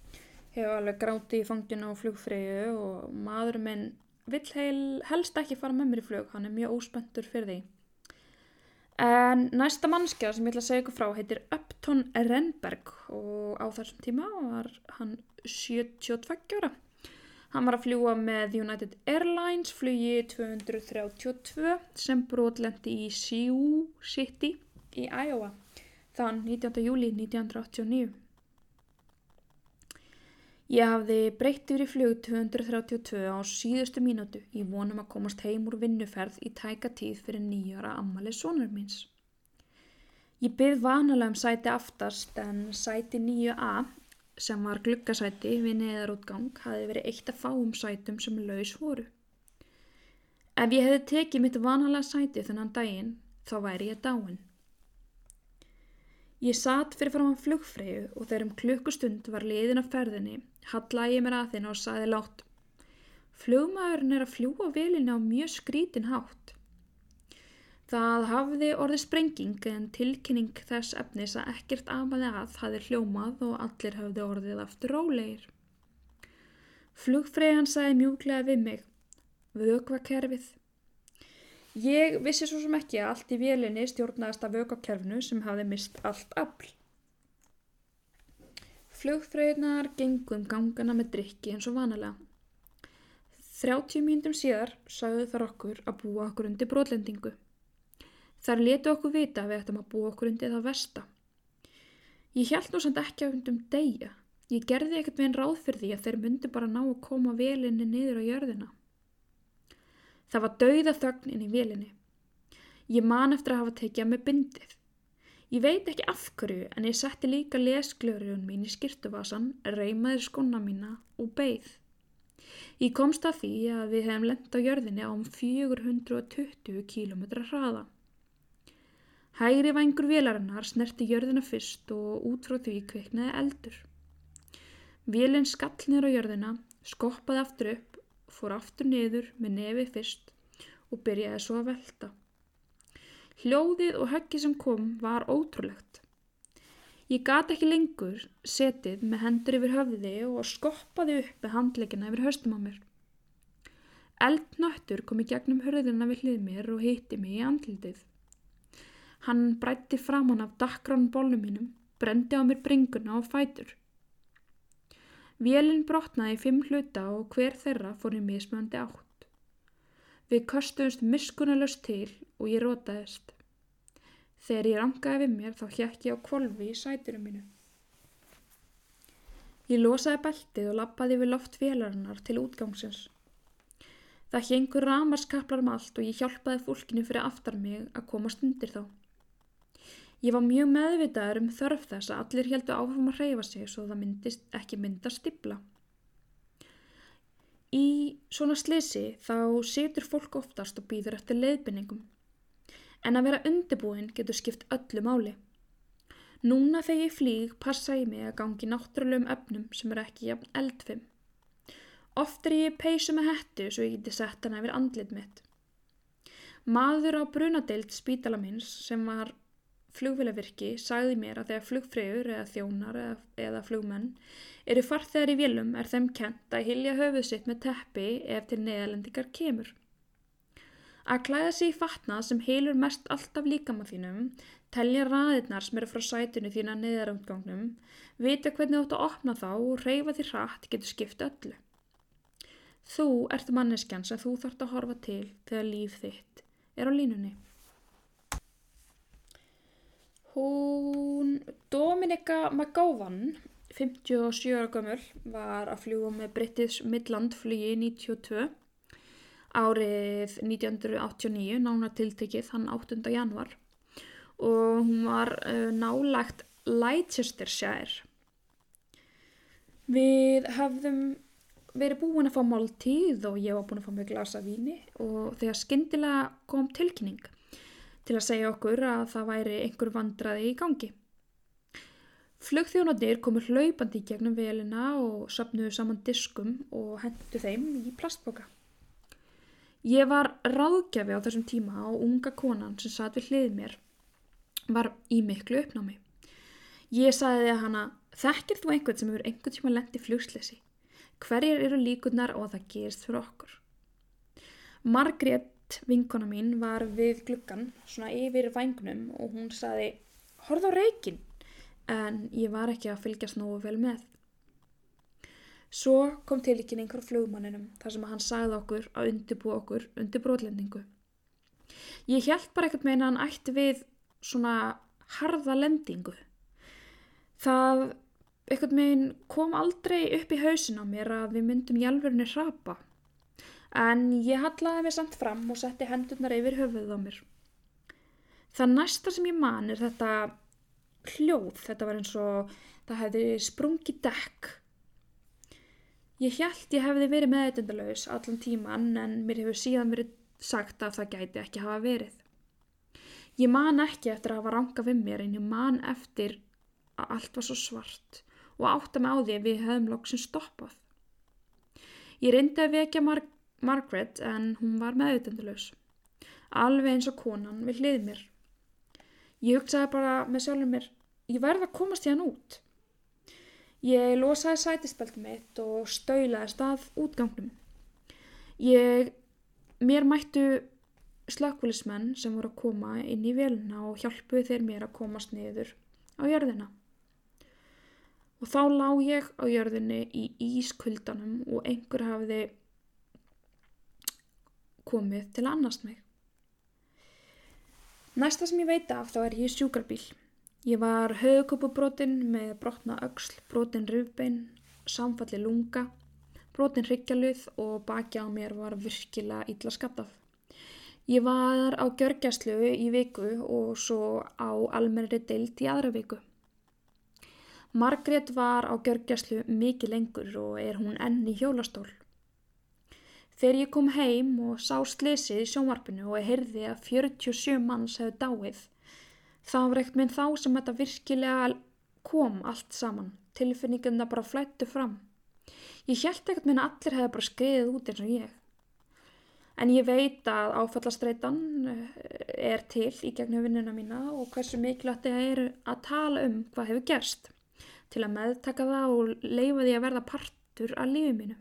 hefur alveg gráti í fanginu og flugfreyju og maður minn vill heil, helst ekki fara með mér í flug, hann er mjög óspöntur fyrir því. En næsta mannskja sem ég ætla að segja ykkur frá heitir Upton Renberg og á þessum tíma var hann 72 ára. Hann var að fljúa með United Airlines flugi 232 sem brotlendi í Sioux City í Iowa þann 19. júli 1989. Ég hafði breytt yfir í flug 232 á síðustu mínútu í vonum að komast heim úr vinnuferð í tæka tíð fyrir nýjara ammali sonur míns. Ég byrð vanalega um sæti aftast en sæti 9a sem var gluggasæti við neðarútgang hafi verið eitt af fáum sætum sem laus voru. Ef ég hefði tekið mitt vanalega sæti þennan daginn þá væri ég dáin. Ég satt fyrir fram á flugfreyju og þegar um klukkustund var liðin af ferðinni, hallaði ég mér að þinn og saði látt. Flugmaðurinn er að fljúa velinni á mjög skrítin hátt. Það hafði orðið sprenging en tilkynning þess efnis að ekkert amaði að hafi hljómað og allir hafði orðið aftur rólegir. Flugfreyjan saði mjúglega við mig, vögvakerfið. Ég vissi svo sem ekki að allt í vélinni stjórnaðist af vökakerfnu sem hafði mist allt afl. Flugfröðunar gengum gangana með drikki eins og vanalega. 30 mínutum síðar sagðu þar okkur að búa okkur undir brotlendingu. Þar letu okkur vita að við ættum að búa okkur undir það versta. Ég held nú samt ekki að undum degja. Ég gerði ekkert með einn ráð fyrir því að þeir myndi bara ná að koma velinni niður á jörðina. Það var dauða þögn inn í vélinni. Ég man eftir að hafa tekið mig bindið. Ég veit ekki af hverju en ég setti líka lesglöðurinn mín í skirtuvasan, reymaði skona mína og beigð. Ég komst að því að við hefum lenda á jörðinni á um 420 km hraða. Hægri vangur vélarinnar snerti jörðina fyrst og út frá því kveiknaði eldur. Vélinn skall nýra á jörðina, skoppaði aftur upp fór aftur niður með nefi fyrst og byrjaði svo að velta. Hljóðið og höggi sem kom var ótrúlegt. Ég gati ekki lengur setið með hendur yfir höfði og skoppaði upp með handleikina yfir höstum á mér. Eldnöttur kom í gegnum hörðina við hlið mér og hitti mig í andlitið. Hann brætti fram hann af dakkrann bólum mínum, brendi á mér bringuna og fætur. Vélinn brotnaði fimm hluta og hver þeirra fór í mismöndi átt. Við köstumst miskunalöst til og ég rótaðist. Þegar ég rangaði við mér þá hjekk ég á kvolvi í sæturum mínu. Ég losaði beltið og lappaði við loftvélarinnar til útgangsins. Það hengur ramarskaplar um allt og ég hjálpaði fólkinu fyrir aftar mig að komast undir þá. Ég var mjög meðvitaður um þörf þess að allir heldu áfram að hreyfa sig svo það myndist ekki mynda stibla. Í svona slisi þá setur fólk oftast og býður eftir leiðbynningum. En að vera undirbúin getur skipt öllu máli. Núna þegar ég flýg passa ég mig að gangi náttúrulegum öfnum sem eru ekki jafn eldfim. Oft er ég peysu með hættu svo ég geti sett hana yfir andlit mitt. Maður á brunadeild spítala minns sem var flugvélavirki sagði mér að þegar flugfreyður eða þjónar eða, eða flugmenn eru farþegar í vélum er þeim kent að hilja höfuð sitt með teppi ef til neðalendingar kemur. Að klæða sig í fatnað sem heilur mest alltaf líkama þínum, telja raðirnar sem eru frá sætunni þína neðaröndgangnum, vita hvernig þú ætti að opna þá og reyfa því hratt getur skipt öllu. Þú ert manneskjan sem þú þart að horfa til þegar líf þitt er á línunni. Hún Dominika McGowan, 57 ára gömul, var að fljúa með British Midland flugi 92 árið 1989, nána tiltekið hann 8. januar og hún var uh, nálagt Leicestershire. Við hafðum verið búin að fá máltíð og ég var búin að fá mjög glasa víni og þegar skindilega kom tilkynning til að segja okkur að það væri einhver vandraði í gangi. Flugþjónarnir komur hlaupandi í gegnum velina og sapnuðu saman diskum og hendu þeim í plastboka. Ég var ráðgjafi á þessum tíma og unga konan sem satt við hlið mér var í miklu uppnámi. Ég saði að hana, þekkir þú einhvern sem hefur einhvern tíma lendi flugslesi? Hverjir eru líkunar og að það gerist fyrir okkur? Margrét Beth, vinkona mín, var við gluggan, svona yfir vangnum og hún saði, horfð á reikin, en ég var ekki að fylgjast nógu vel með. Svo kom tilíkinning frá flugmanninum þar sem hann sagði okkur að undirbú okkur undir brotlendingu. Ég held bara ekkert meina hann ætti við svona harða lendingu. Það ekkert meginn kom aldrei upp í hausin á mér að við myndum hjálfurinni hrapa. En ég hallaði mig samt fram og setti hendurnar yfir höfuðið á mér. Það næsta sem ég man er þetta hljóð, þetta var eins og það hefði sprungið dekk Ég held ég hefði verið meðeitendalaus allan tíman en mér hefur síðan verið sagt að það gæti ekki hafa verið. Ég man ekki eftir að hafa ranga við mér en ég man eftir að allt var svo svart og átta mig á því að við höfum lóksin stoppað. Ég reyndi að vekja Mar Margaret en hún var meðeitendalaus. Alveg eins og konan við hlið mér. Ég hugsaði bara með sjálfur mér, ég verði að komast hann út. Ég losaði sætispeltum mitt og stöylaði stað útgangnum. Ég, mér mættu slökkvölismenn sem voru að koma inn í velina og hjálpuði þeir mér að komast niður á jörðina. Og þá lág ég á jörðinni í ískuldanum og einhver hafiði komið til að annast mig. Næsta sem ég veit af þá er ég sjúkrabíl. Ég var högukupubrótin með brotna öksl, brotin rufbein, samfalli lunga, brotin hryggjaluð og baki á mér var virkilega illa skattað. Ég var á gjörgjastlu í viku og svo á almennri deilt í aðra viku. Margrét var á gjörgjastlu mikið lengur og er hún enn í hjólastól. Þegar ég kom heim og sá slesið í sjónvarpinu og heyrði að 47 manns hefði dáið, Það var ekkert minn þá sem þetta virkilega kom allt saman. Tilfinninginna bara flættu fram. Ég held ekkert minn að allir hefði bara skriðið út eins og ég. En ég veit að áfallastreitan eh, er til í gegnum vinnuna mína og hversu mikilvægt það er að tala um hvað hefur gerst til að meðtaka það og leifa því að verða partur af lífið mínu.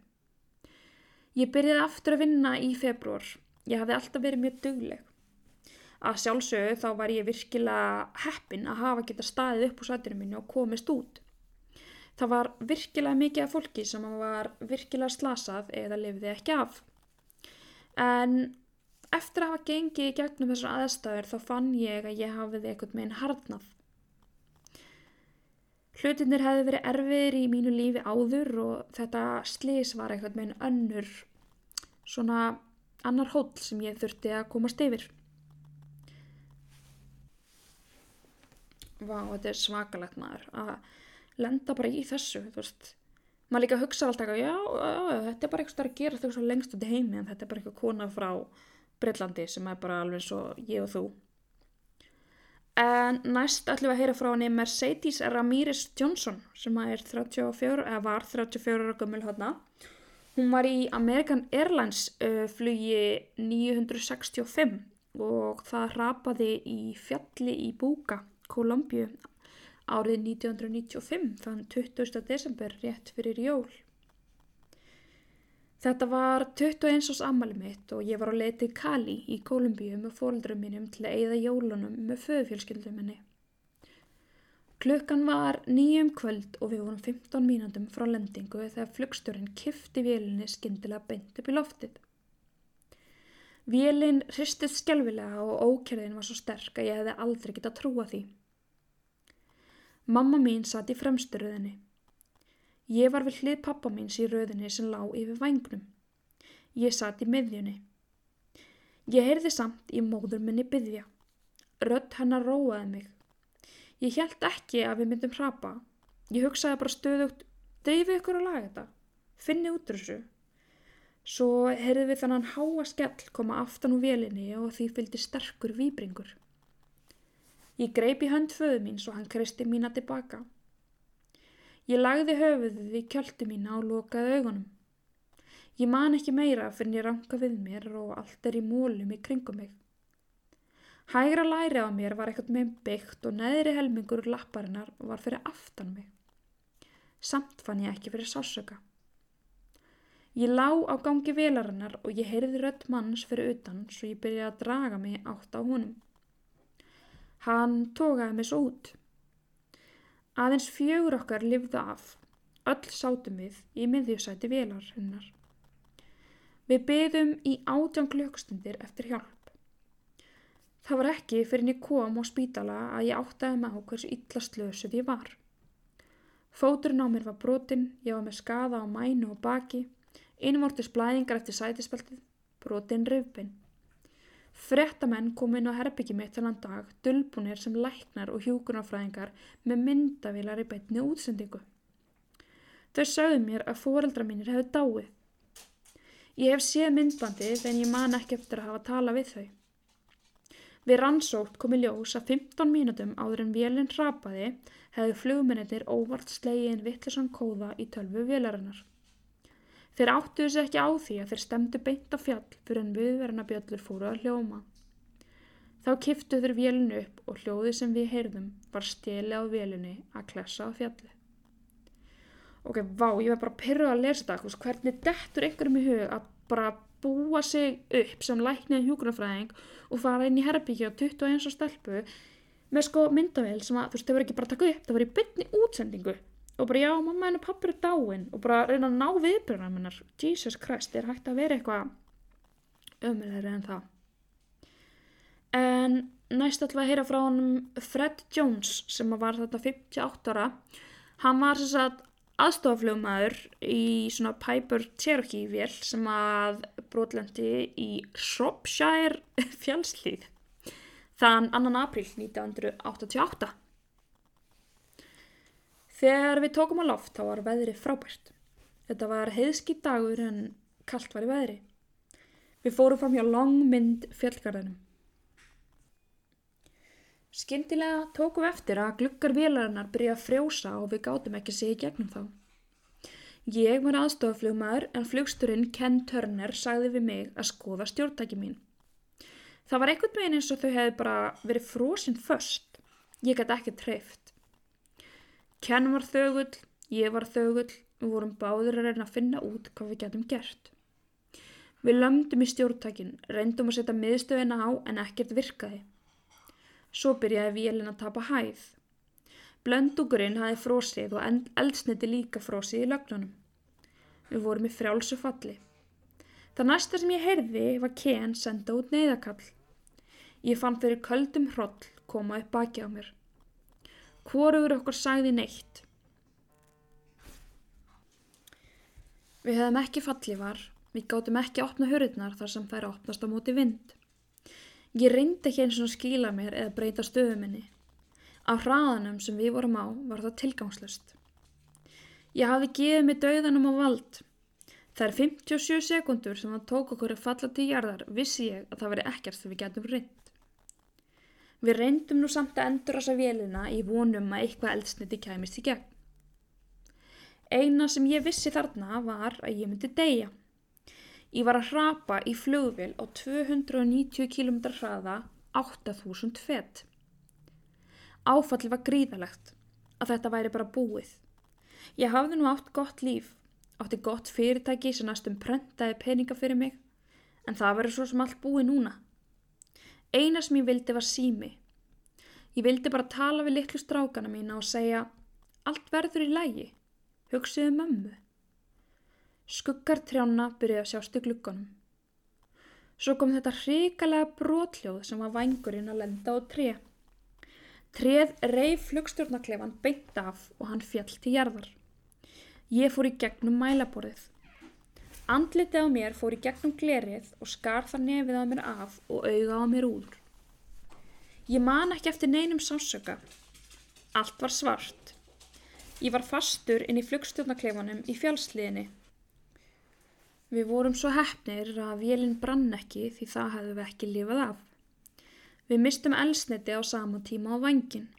Ég byrjaði aftur að vinna í februar. Ég hafði alltaf verið mjög dugleg að sjálfsögðu þá var ég virkilega heppin að hafa geta staðið upp úr sætinu minni og komist út. Það var virkilega mikið af fólki sem var virkilega slasað eða lifði ekki af. En eftir að hafa gengið gegnum þessar aðstæður þá fann ég að ég hafiði eitthvað með einn harnað. Hlutinir hefði verið erfiðir í mínu lífi áður og þetta slís var eitthvað með einn önnur, svona annar hóll sem ég þurfti að komast yfir. vá, þetta er svakalegt maður að lenda bara í þessu þú veist, maður líka hugsa alltaf já, já, þetta er bara eitthvað að gera þetta lengst út í heimi en þetta er bara eitthvað kona frá Breitlandi sem er bara alveg svo ég og þú en næst ætlum við að heyra frá henni Mercedes Ramirez Johnson sem er 34, eða var 34 ára gömul hodna hún var í American Airlines uh, flugi 965 og það rapaði í fjalli í Búka Kolumbíu árið 1995 þann 20. desember rétt fyrir jól. Þetta var 21. ás ammali mitt og ég var á leið til Kali í Kolumbíu með fólkdrum mínum til að eigða jólunum með föðufjölskyldum minni. Klukkan var nýjum kvöld og við vorum 15 mínundum frá lendingu þegar flugstjórin kifti vélinni skindilega beint upp í loftið. Vélinn hristið skjálfilega og ókerðin var svo sterk að ég hefði aldrei getað trúa því. Mamma mín satt í fremstu röðinni. Ég var við hlið pappa míns í röðinni sem lá yfir vangnum. Ég satt í miðjunni. Ég heyrði samt í móður minni byggja. Rödd hennar róaði mig. Ég held ekki að við myndum hrapa. Ég hugsaði bara stöðugt, dreifið ykkur að laga þetta. Finni út úr þessu. Svo heyrði við þannan háa skell koma aftan úr velinni og því fylgdi sterkur výbringur. Ég greip í hönd föðu mín svo hann kristi mína tilbaka. Ég lagði höfuðið í kjöldu mína og lokaði augunum. Ég man ekki meira fyrir ég ranka við mér og allt er í mólum í kringum mig. Hægra læri á mér var eitthvað með byggt og neðri helmingur lapparinnar var fyrir aftan mig. Samt fann ég ekki fyrir sásöka. Ég lá á gangi velarinnar og ég heyrði rött manns fyrir utan svo ég byrjaði að draga mig átt á honum. Hann tókaði mig svo út. Aðeins fjögur okkar lifðu af. Öll sátum við í miðjusæti velarinnar. Við byðum í átján klökstundir eftir hjálp. Það var ekki fyrir en ég kom á spítala að ég áttaði með á hversu illa slösuð ég var. Fóturinn á mér var brotinn, ég var með skaða á mænu og baki Innvortis blæðingar eftir sætispeltið, brotinn röfbinn. Frettamenn kom inn á herbyggi mitt þannan dag, dölbúnir sem læknar og hjúkunarfræðingar með myndavilar í betni útsendingu. Þau sögðu mér að fóreldra mínir hefðu dáið. Ég hef séð myndbandið en ég man ekki eftir að hafa tala við þau. Við rannsótt komi ljós að 15 mínutum áður en vélinn hrapaði hefðu flugmennir óvart slegin vittlisann kóða í tölvu vélarinnar. Þeir áttuðu sér ekki á því að þeir stemdu beint á fjall fyrir en viðverðnabjöllur fóru að hljóma. Þá kiftu þeir vélinu upp og hljóðið sem við heyrðum var stjeli á vélinni að klessa á fjalli. Ok, vá, ég var bara pyrruð að lesa það, hvernig dettur einhverjum í hug að bara búa sig upp sem læknið hjúgrunafræðing og fara inn í herrbyggi á 21. stelpu með sko myndavél sem að þú veist, þau verður ekki bara að taka upp, það verður í bytni útsendingu og bara já, mamma henni pappir er dáin og bara reyna að ná viðbjörnum hennar. Jesus Christ, er hægt að vera eitthvað ömulegri en það. En næst við að heyra frá honum Fred Jones sem var þetta 58 ára. Hann var þess að aðstofaflugmaður í svona Piper Cherokee vél sem að brotlendi í Shropshire fjálslíð þann 2. april 1988 Þegar við tókum á loft þá var veðri frábært. Þetta var heiðski dagur en kallt var í veðri. Við fórum fram hjá langmynd fjallgarðinum. Skyndilega tókum við eftir að glukkar vélarinnar byrja að frjósa og við gátum ekki sig í gegnum þá. Ég var aðstofaflugmaður en flugsturinn Ken Turner sagði við mig að skoða stjórntæki mín. Það var einhvern veginn eins og þau hefði bara verið frosinn först. Ég gæti ekki treyft. Ken var þögull, ég var þögull, við vorum báður að reyna að finna út hvað við getum gert. Við lömdum í stjórntækin, reyndum að setja miðstöðina á en ekkert virkaði. Svo byrjaði vélina að tapa hæð. Blöndugurinn hafi frósið og eldsniti líka frósið í lögnunum. Við vorum í frjálsu falli. Það næsta sem ég heyrði var Ken senda út neyðakall. Ég fann fyrir köldum hroll koma upp baki á mér. Hvorugur okkur sagði neitt. Við hefðum ekki fallið var, við gáttum ekki að opna hörðunar þar sem þær opnast á móti vind. Ég reyndi ekki eins og skíla mér eða breyta stöðuminni. Á hraðanum sem við vorum á var það tilgangslust. Ég hafi gefið mig dauðanum á vald. Er 57 sekundur sem það tók okkur að falla til jarðar vissi ég að það veri ekkert þegar við getum reynd. Við reyndum nú samt að endur þessa vélina í vonum að eitthvað eldsniti kæmist í gegn. Eina sem ég vissi þarna var að ég myndi deyja. Ég var að hrapa í flugvél á 290 km hraða 8000 fett. Áfalli var gríðalegt að þetta væri bara búið. Ég hafði nú átt gott líf, átti gott fyrirtæki sem næstum prentaði peninga fyrir mig, en það verður svo sem allt búið núna. Eina sem ég vildi var sími. Ég vildi bara tala við litlu strákana mína og segja allt verður í lægi, hugsiðu mömmu. Skuggar trjána byrjuði að sjást í glukkanum. Svo kom þetta hrikalega brotljóð sem var vangurinn að lenda á tré. Treð reif flugstjórnaklefan beint af og hann fjall til jarðar. Ég fór í gegnum mælaborðið. Andlitið á mér fór í gegnum glerið og skar það nefið á mér af og auða á mér úr. Ég man ekki eftir neinum sásöka. Allt var svart. Ég var fastur inn í flugstjórnakleifanum í fjálsliðinni. Við vorum svo hefnir að vélinn brann ekki því það hefðu við ekki lifað af. Við mistum elsniti á sama tíma á vangin.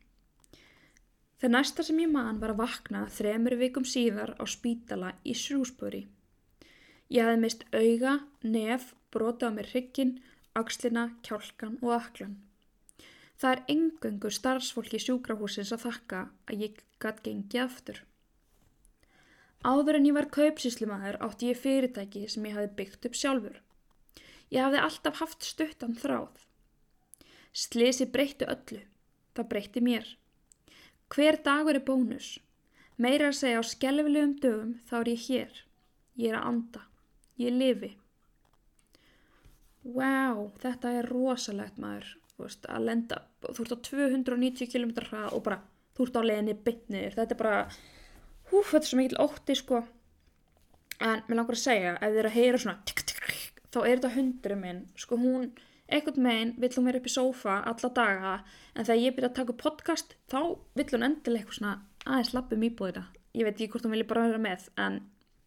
Það næsta sem ég man var að vakna þremur vikum síðar á spítala í Shrewsbury. Ég hafði mist auga, nef, broti á mér hryggin, axlina, kjálkan og aklan. Það er engöngu starfsfólki sjúkrahúsins að þakka að ég gætt gengið aftur. Áður en ég var kaupsíslumæður átti ég fyrirtæki sem ég hafi byggt upp sjálfur. Ég hafði alltaf haft stuttan þráð. Slisi breytti öllu. Það breytti mér. Hver dagur er bónus. Meira að segja á skelvilegum dögum þá er ég hér. Ég er að anda. Ég lifi. Wow, þetta er rosalegt maður. Þú veist, að lenda, þú ert á 290 km hrað og bara, þú ert á leginni bytnir. Þetta er bara, hú, þetta er svo mikil ótti sko. En mér langar að segja, ef þið er að heyra svona, tikk, tikk, tikk, þá er þetta hundurinn minn. Sko hún, einhvern meginn vill hún vera upp í sófa alla daga, en þegar ég byrja að taka podcast, þá vill hún endilega eitthvað svona aðeins lappum íbúðina. Ég veit ekki hvort hún vilja bara vera með, en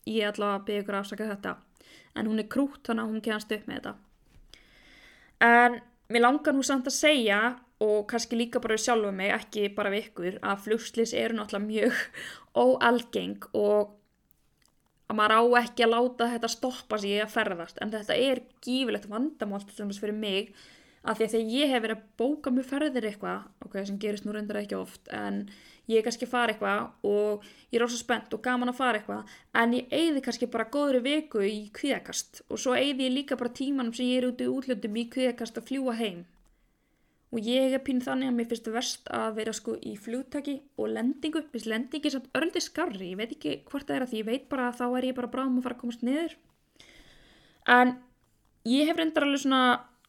ég ætla að byggja ykkur afsaka þetta. En hún er krút, þannig að hún kemast upp með þetta. En mér langar nú samt að segja og kannski líka bara við sjálfa mig, ekki bara við ykkur, að flugslis eru náttúrulega mjög óalgeng og að maður á ekki að láta þetta stoppa sig að ferðast. En þetta er gífilegt vandamál til þess fyrir mig að því að þegar ég hef verið að bóka mjög ferðir eitthvað, ok, sem gerist nú reyndar ekki oft, en ég er kannski að fara eitthvað og ég er ósað spennt og gaman að fara eitthvað, en ég eigði kannski bara góðri viku í kvíðakast og svo eigði ég líka bara tímanum sem ég er út í útlöndum í kvíðakast að fljúa heim. Og ég er pín þannig að mér finnst verst að vera sko í fljóttaki og lendingu, finnst lendingi samt örldi skarri, ég veit ekki hvort það er að því, ég veit bara að þá er ég bara bráðum að fara að komast niður. En ég hef reyndar alveg svona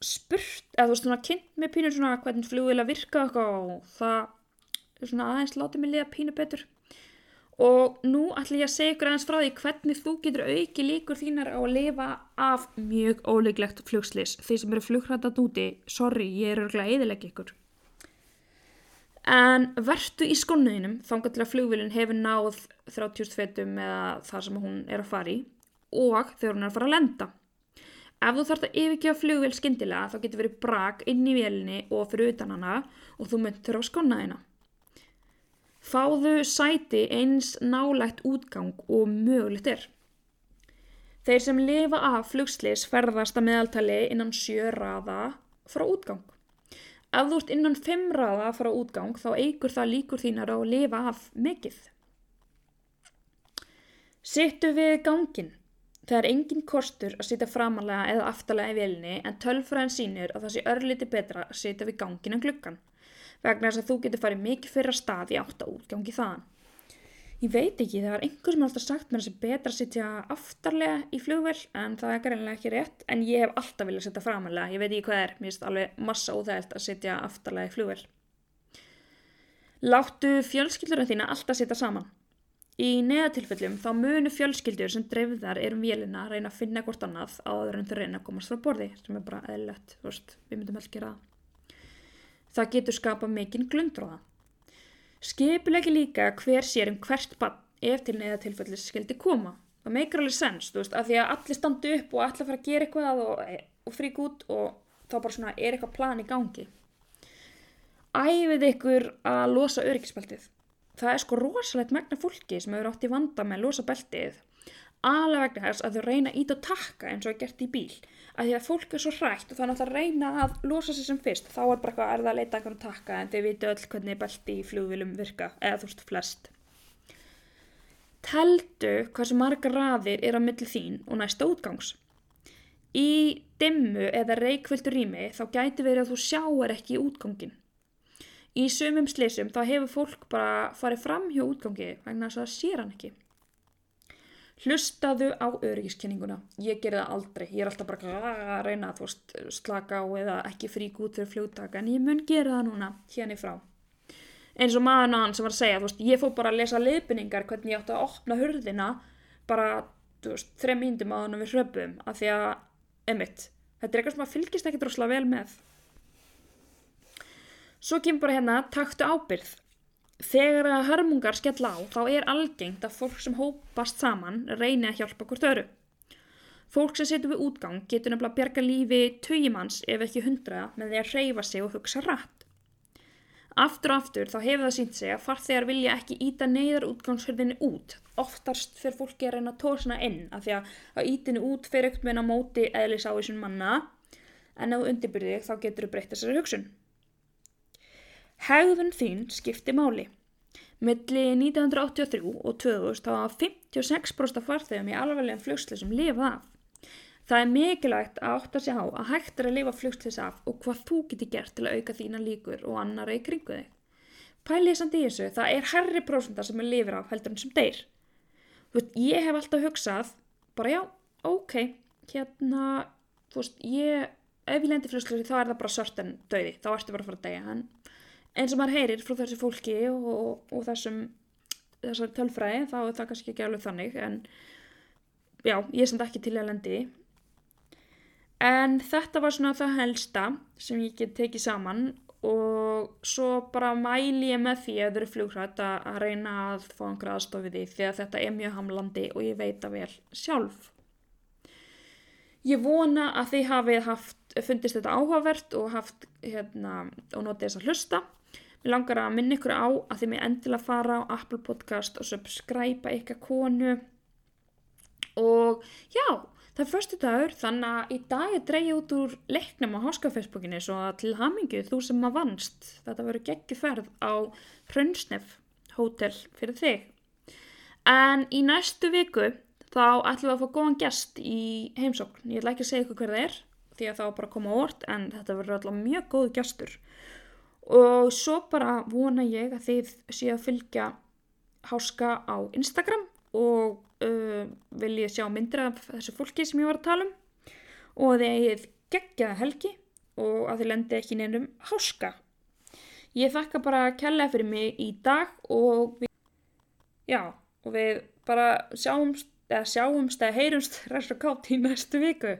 spurt, eða þú veist svona kynnt með pínur svona hvernig flugvila virka og það svona aðeins látið mig liða pínu betur. Og nú ætlum ég að segja ykkur aðeins frá því hvernig þú getur auki líkur þínar á að lifa af mjög óleiklegt flugslis þeir sem eru flugrættat úti, sorry, ég er örgulega eðileg ykkur. En verðtu í skonnuðinum þángar til að flugvilin hefur náð 30 fetum eða þar sem hún er að fara í og þegar hún er að fara að lenda. Ef þú þarfst að yfirgefa flugvél skindilega þá getur verið brak inn í vélinni og fyrir utan hana og þú myndir á skonna Fáðu sæti eins nálægt útgang og mögulegt er. Þeir sem lifa af flugslis ferðast að meðaltali innan sjö raða frá útgang. Ef þú ert innan fimm raða frá útgang þá eigur það líkur þínar á að lifa af mikill. Sittu við gangin. Það er engin kostur að sitja framalega eða aftalega í velinni en tölfræðin sínir að það sé örliti betra að sitja við gangin en gluggan vegna þess að þú getur farið mikið fyrra stað í átt að útgangi þaðan. Ég veit ekki, það var einhver sem alltaf sagt mér að það sé betra að sitja aftarlega í flugvel en það er greinlega ekki rétt en ég hef alltaf viljað sitja framalega, ég veit ekki hvað er, mér finnst alveg massa óþægilt að sitja aftarlega í flugvel. Láttu fjölskyldurinn þína alltaf sitja saman. Í neðatilfellum þá munu fjölskyldur sem dreifðar er um vélina að reyna að finna hvort annað áður en þau reyna að komast frá borði sem er bara eðlert, þú veist, við myndum vel gera það. Það getur skapað mikinn glundróða. Skipilegi líka hver sér um hvert bann ef til neðatilfellis skildi koma. Það meikar alveg sens, þú veist, af því að allir standi upp og allir fara að gera eitthvað og, og frík út og þá bara svona er eitthvað plan í gangi. Æfið ykkur að losa öryggisbeltið það er sko rosalegt megna fólki sem hefur átt í vanda með að losa beltið alveg vegna þess að þau reyna ít og takka eins og er gert í bíl. Að því að fólk er svo hrægt og þannig að það reyna að losa sér sem fyrst. Þá er bara eitthvað að erða að leita eitthvað að takka? En þau viti öll hvernig belti í flugvilum virka eða þú veist flest. Teldu hversu marga raðir er á milli þín og næsta útgangs. Í dimmu eða reikvöldu rými þá gæti verið að þú sjáur ekki útgangin Í sumum slísum þá hefur fólk bara farið fram hjá útgangi vegna þess að það sér hann ekki. Hlustaðu á öryggiskenninguna. Ég ger það aldrei. Ég er alltaf bara að reyna að veist, slaka á eða ekki frík út fyrir fljóttaka en ég mun gera það núna hérna í frá. Eins og maðurna hann sem var að segja, veist, ég fór bara að lesa leifinningar hvernig ég átti að opna hurðina bara þrejum índum á hann við hröpum af því að, emitt, þetta er eitthvað sem að fylgist ekki drosla vel með. Svo kemur bara hérna, taktu ábyrð. Þegar að hörmungar skella á, þá er algengt að fólk sem hópast saman reyni að hjálpa hvort öru. Fólk sem setur við útgang getur nefnilega að bjarga lífi töyjumanns ef ekki hundraða með því að reyfa sig og hugsa rætt. Aftur og aftur þá hefur það sínt sig að farþegar vilja ekki íta neyðar útgangshörðinni út. Oftast fyrir fólki að reyna að tórsna inn af því að ítinu út fyrir aukt meina móti eðlis á þessum manna en ef þú undirbyrði þá getur þú breytt þessari hugsun. Hegðun þín skipti máli. Milli 1983 og 2000 þá var 56% af farþegum í alveglegum flugslisum lifað af. Það er mikilvægt að átta sig á að hægt er að lifa flugslis af og hvað þú getur gert til að auka þína líkur og annara í kringu þig. Pælið samt í þessu, það er herri prósundar sem er lifir af heldur en sem deyr. Þú veist, ég hef alltaf hugsað, bara já, ok, hérna, þú veist, ég, ef ég lendir flugslisi þá er það bara sört en döði, þá ertu bara að fara að deyja. En eins og maður heyrir frá þessu fólki og, og, og þessum, þessar tölfræði, þá er það kannski ekki alveg þannig, en já, ég samt ekki til að lendi. En þetta var svona það helsta sem ég get tekið saman og svo bara mæli ég með því ef þau eru flugrætt að reyna að fá einhverja aðstofið því því að þetta er mjög hamlandi og ég veit að vel sjálf. Ég vona að þið hafið haft, fundist þetta áhugavert og haft hérna og notið þess að hlusta. Mér langar að minna ykkur á að þið mér endilega fara á Apple Podcast og subscribe ykkar konu og já, Það er förstu dagur þannig að í dag er dreyið út úr leiknum á háskafacebookinni svo að til hamingu þú sem maður vannst þetta verður geggi ferð á Hrönnsnef hótel fyrir þig. En í næstu viku þá ætlum við að fá góðan gest í heimsókn. Ég ætla ekki að segja ykkur hver það er því að það var bara að koma á orð en þetta verður alltaf mjög góð gestur. Og svo bara vona ég að þið séu að fylgja háska á Instagram og uh, vil ég sjá myndir af þessu fólki sem ég var að tala um og þið eigið geggjaða helgi og að þið lendi ekki nefnum háska. Ég þakka bara að kella fyrir mig í dag og við, já, og við bara sjáumst, eða sjáumst eða heyrumst ræðs og kátt í næstu viku.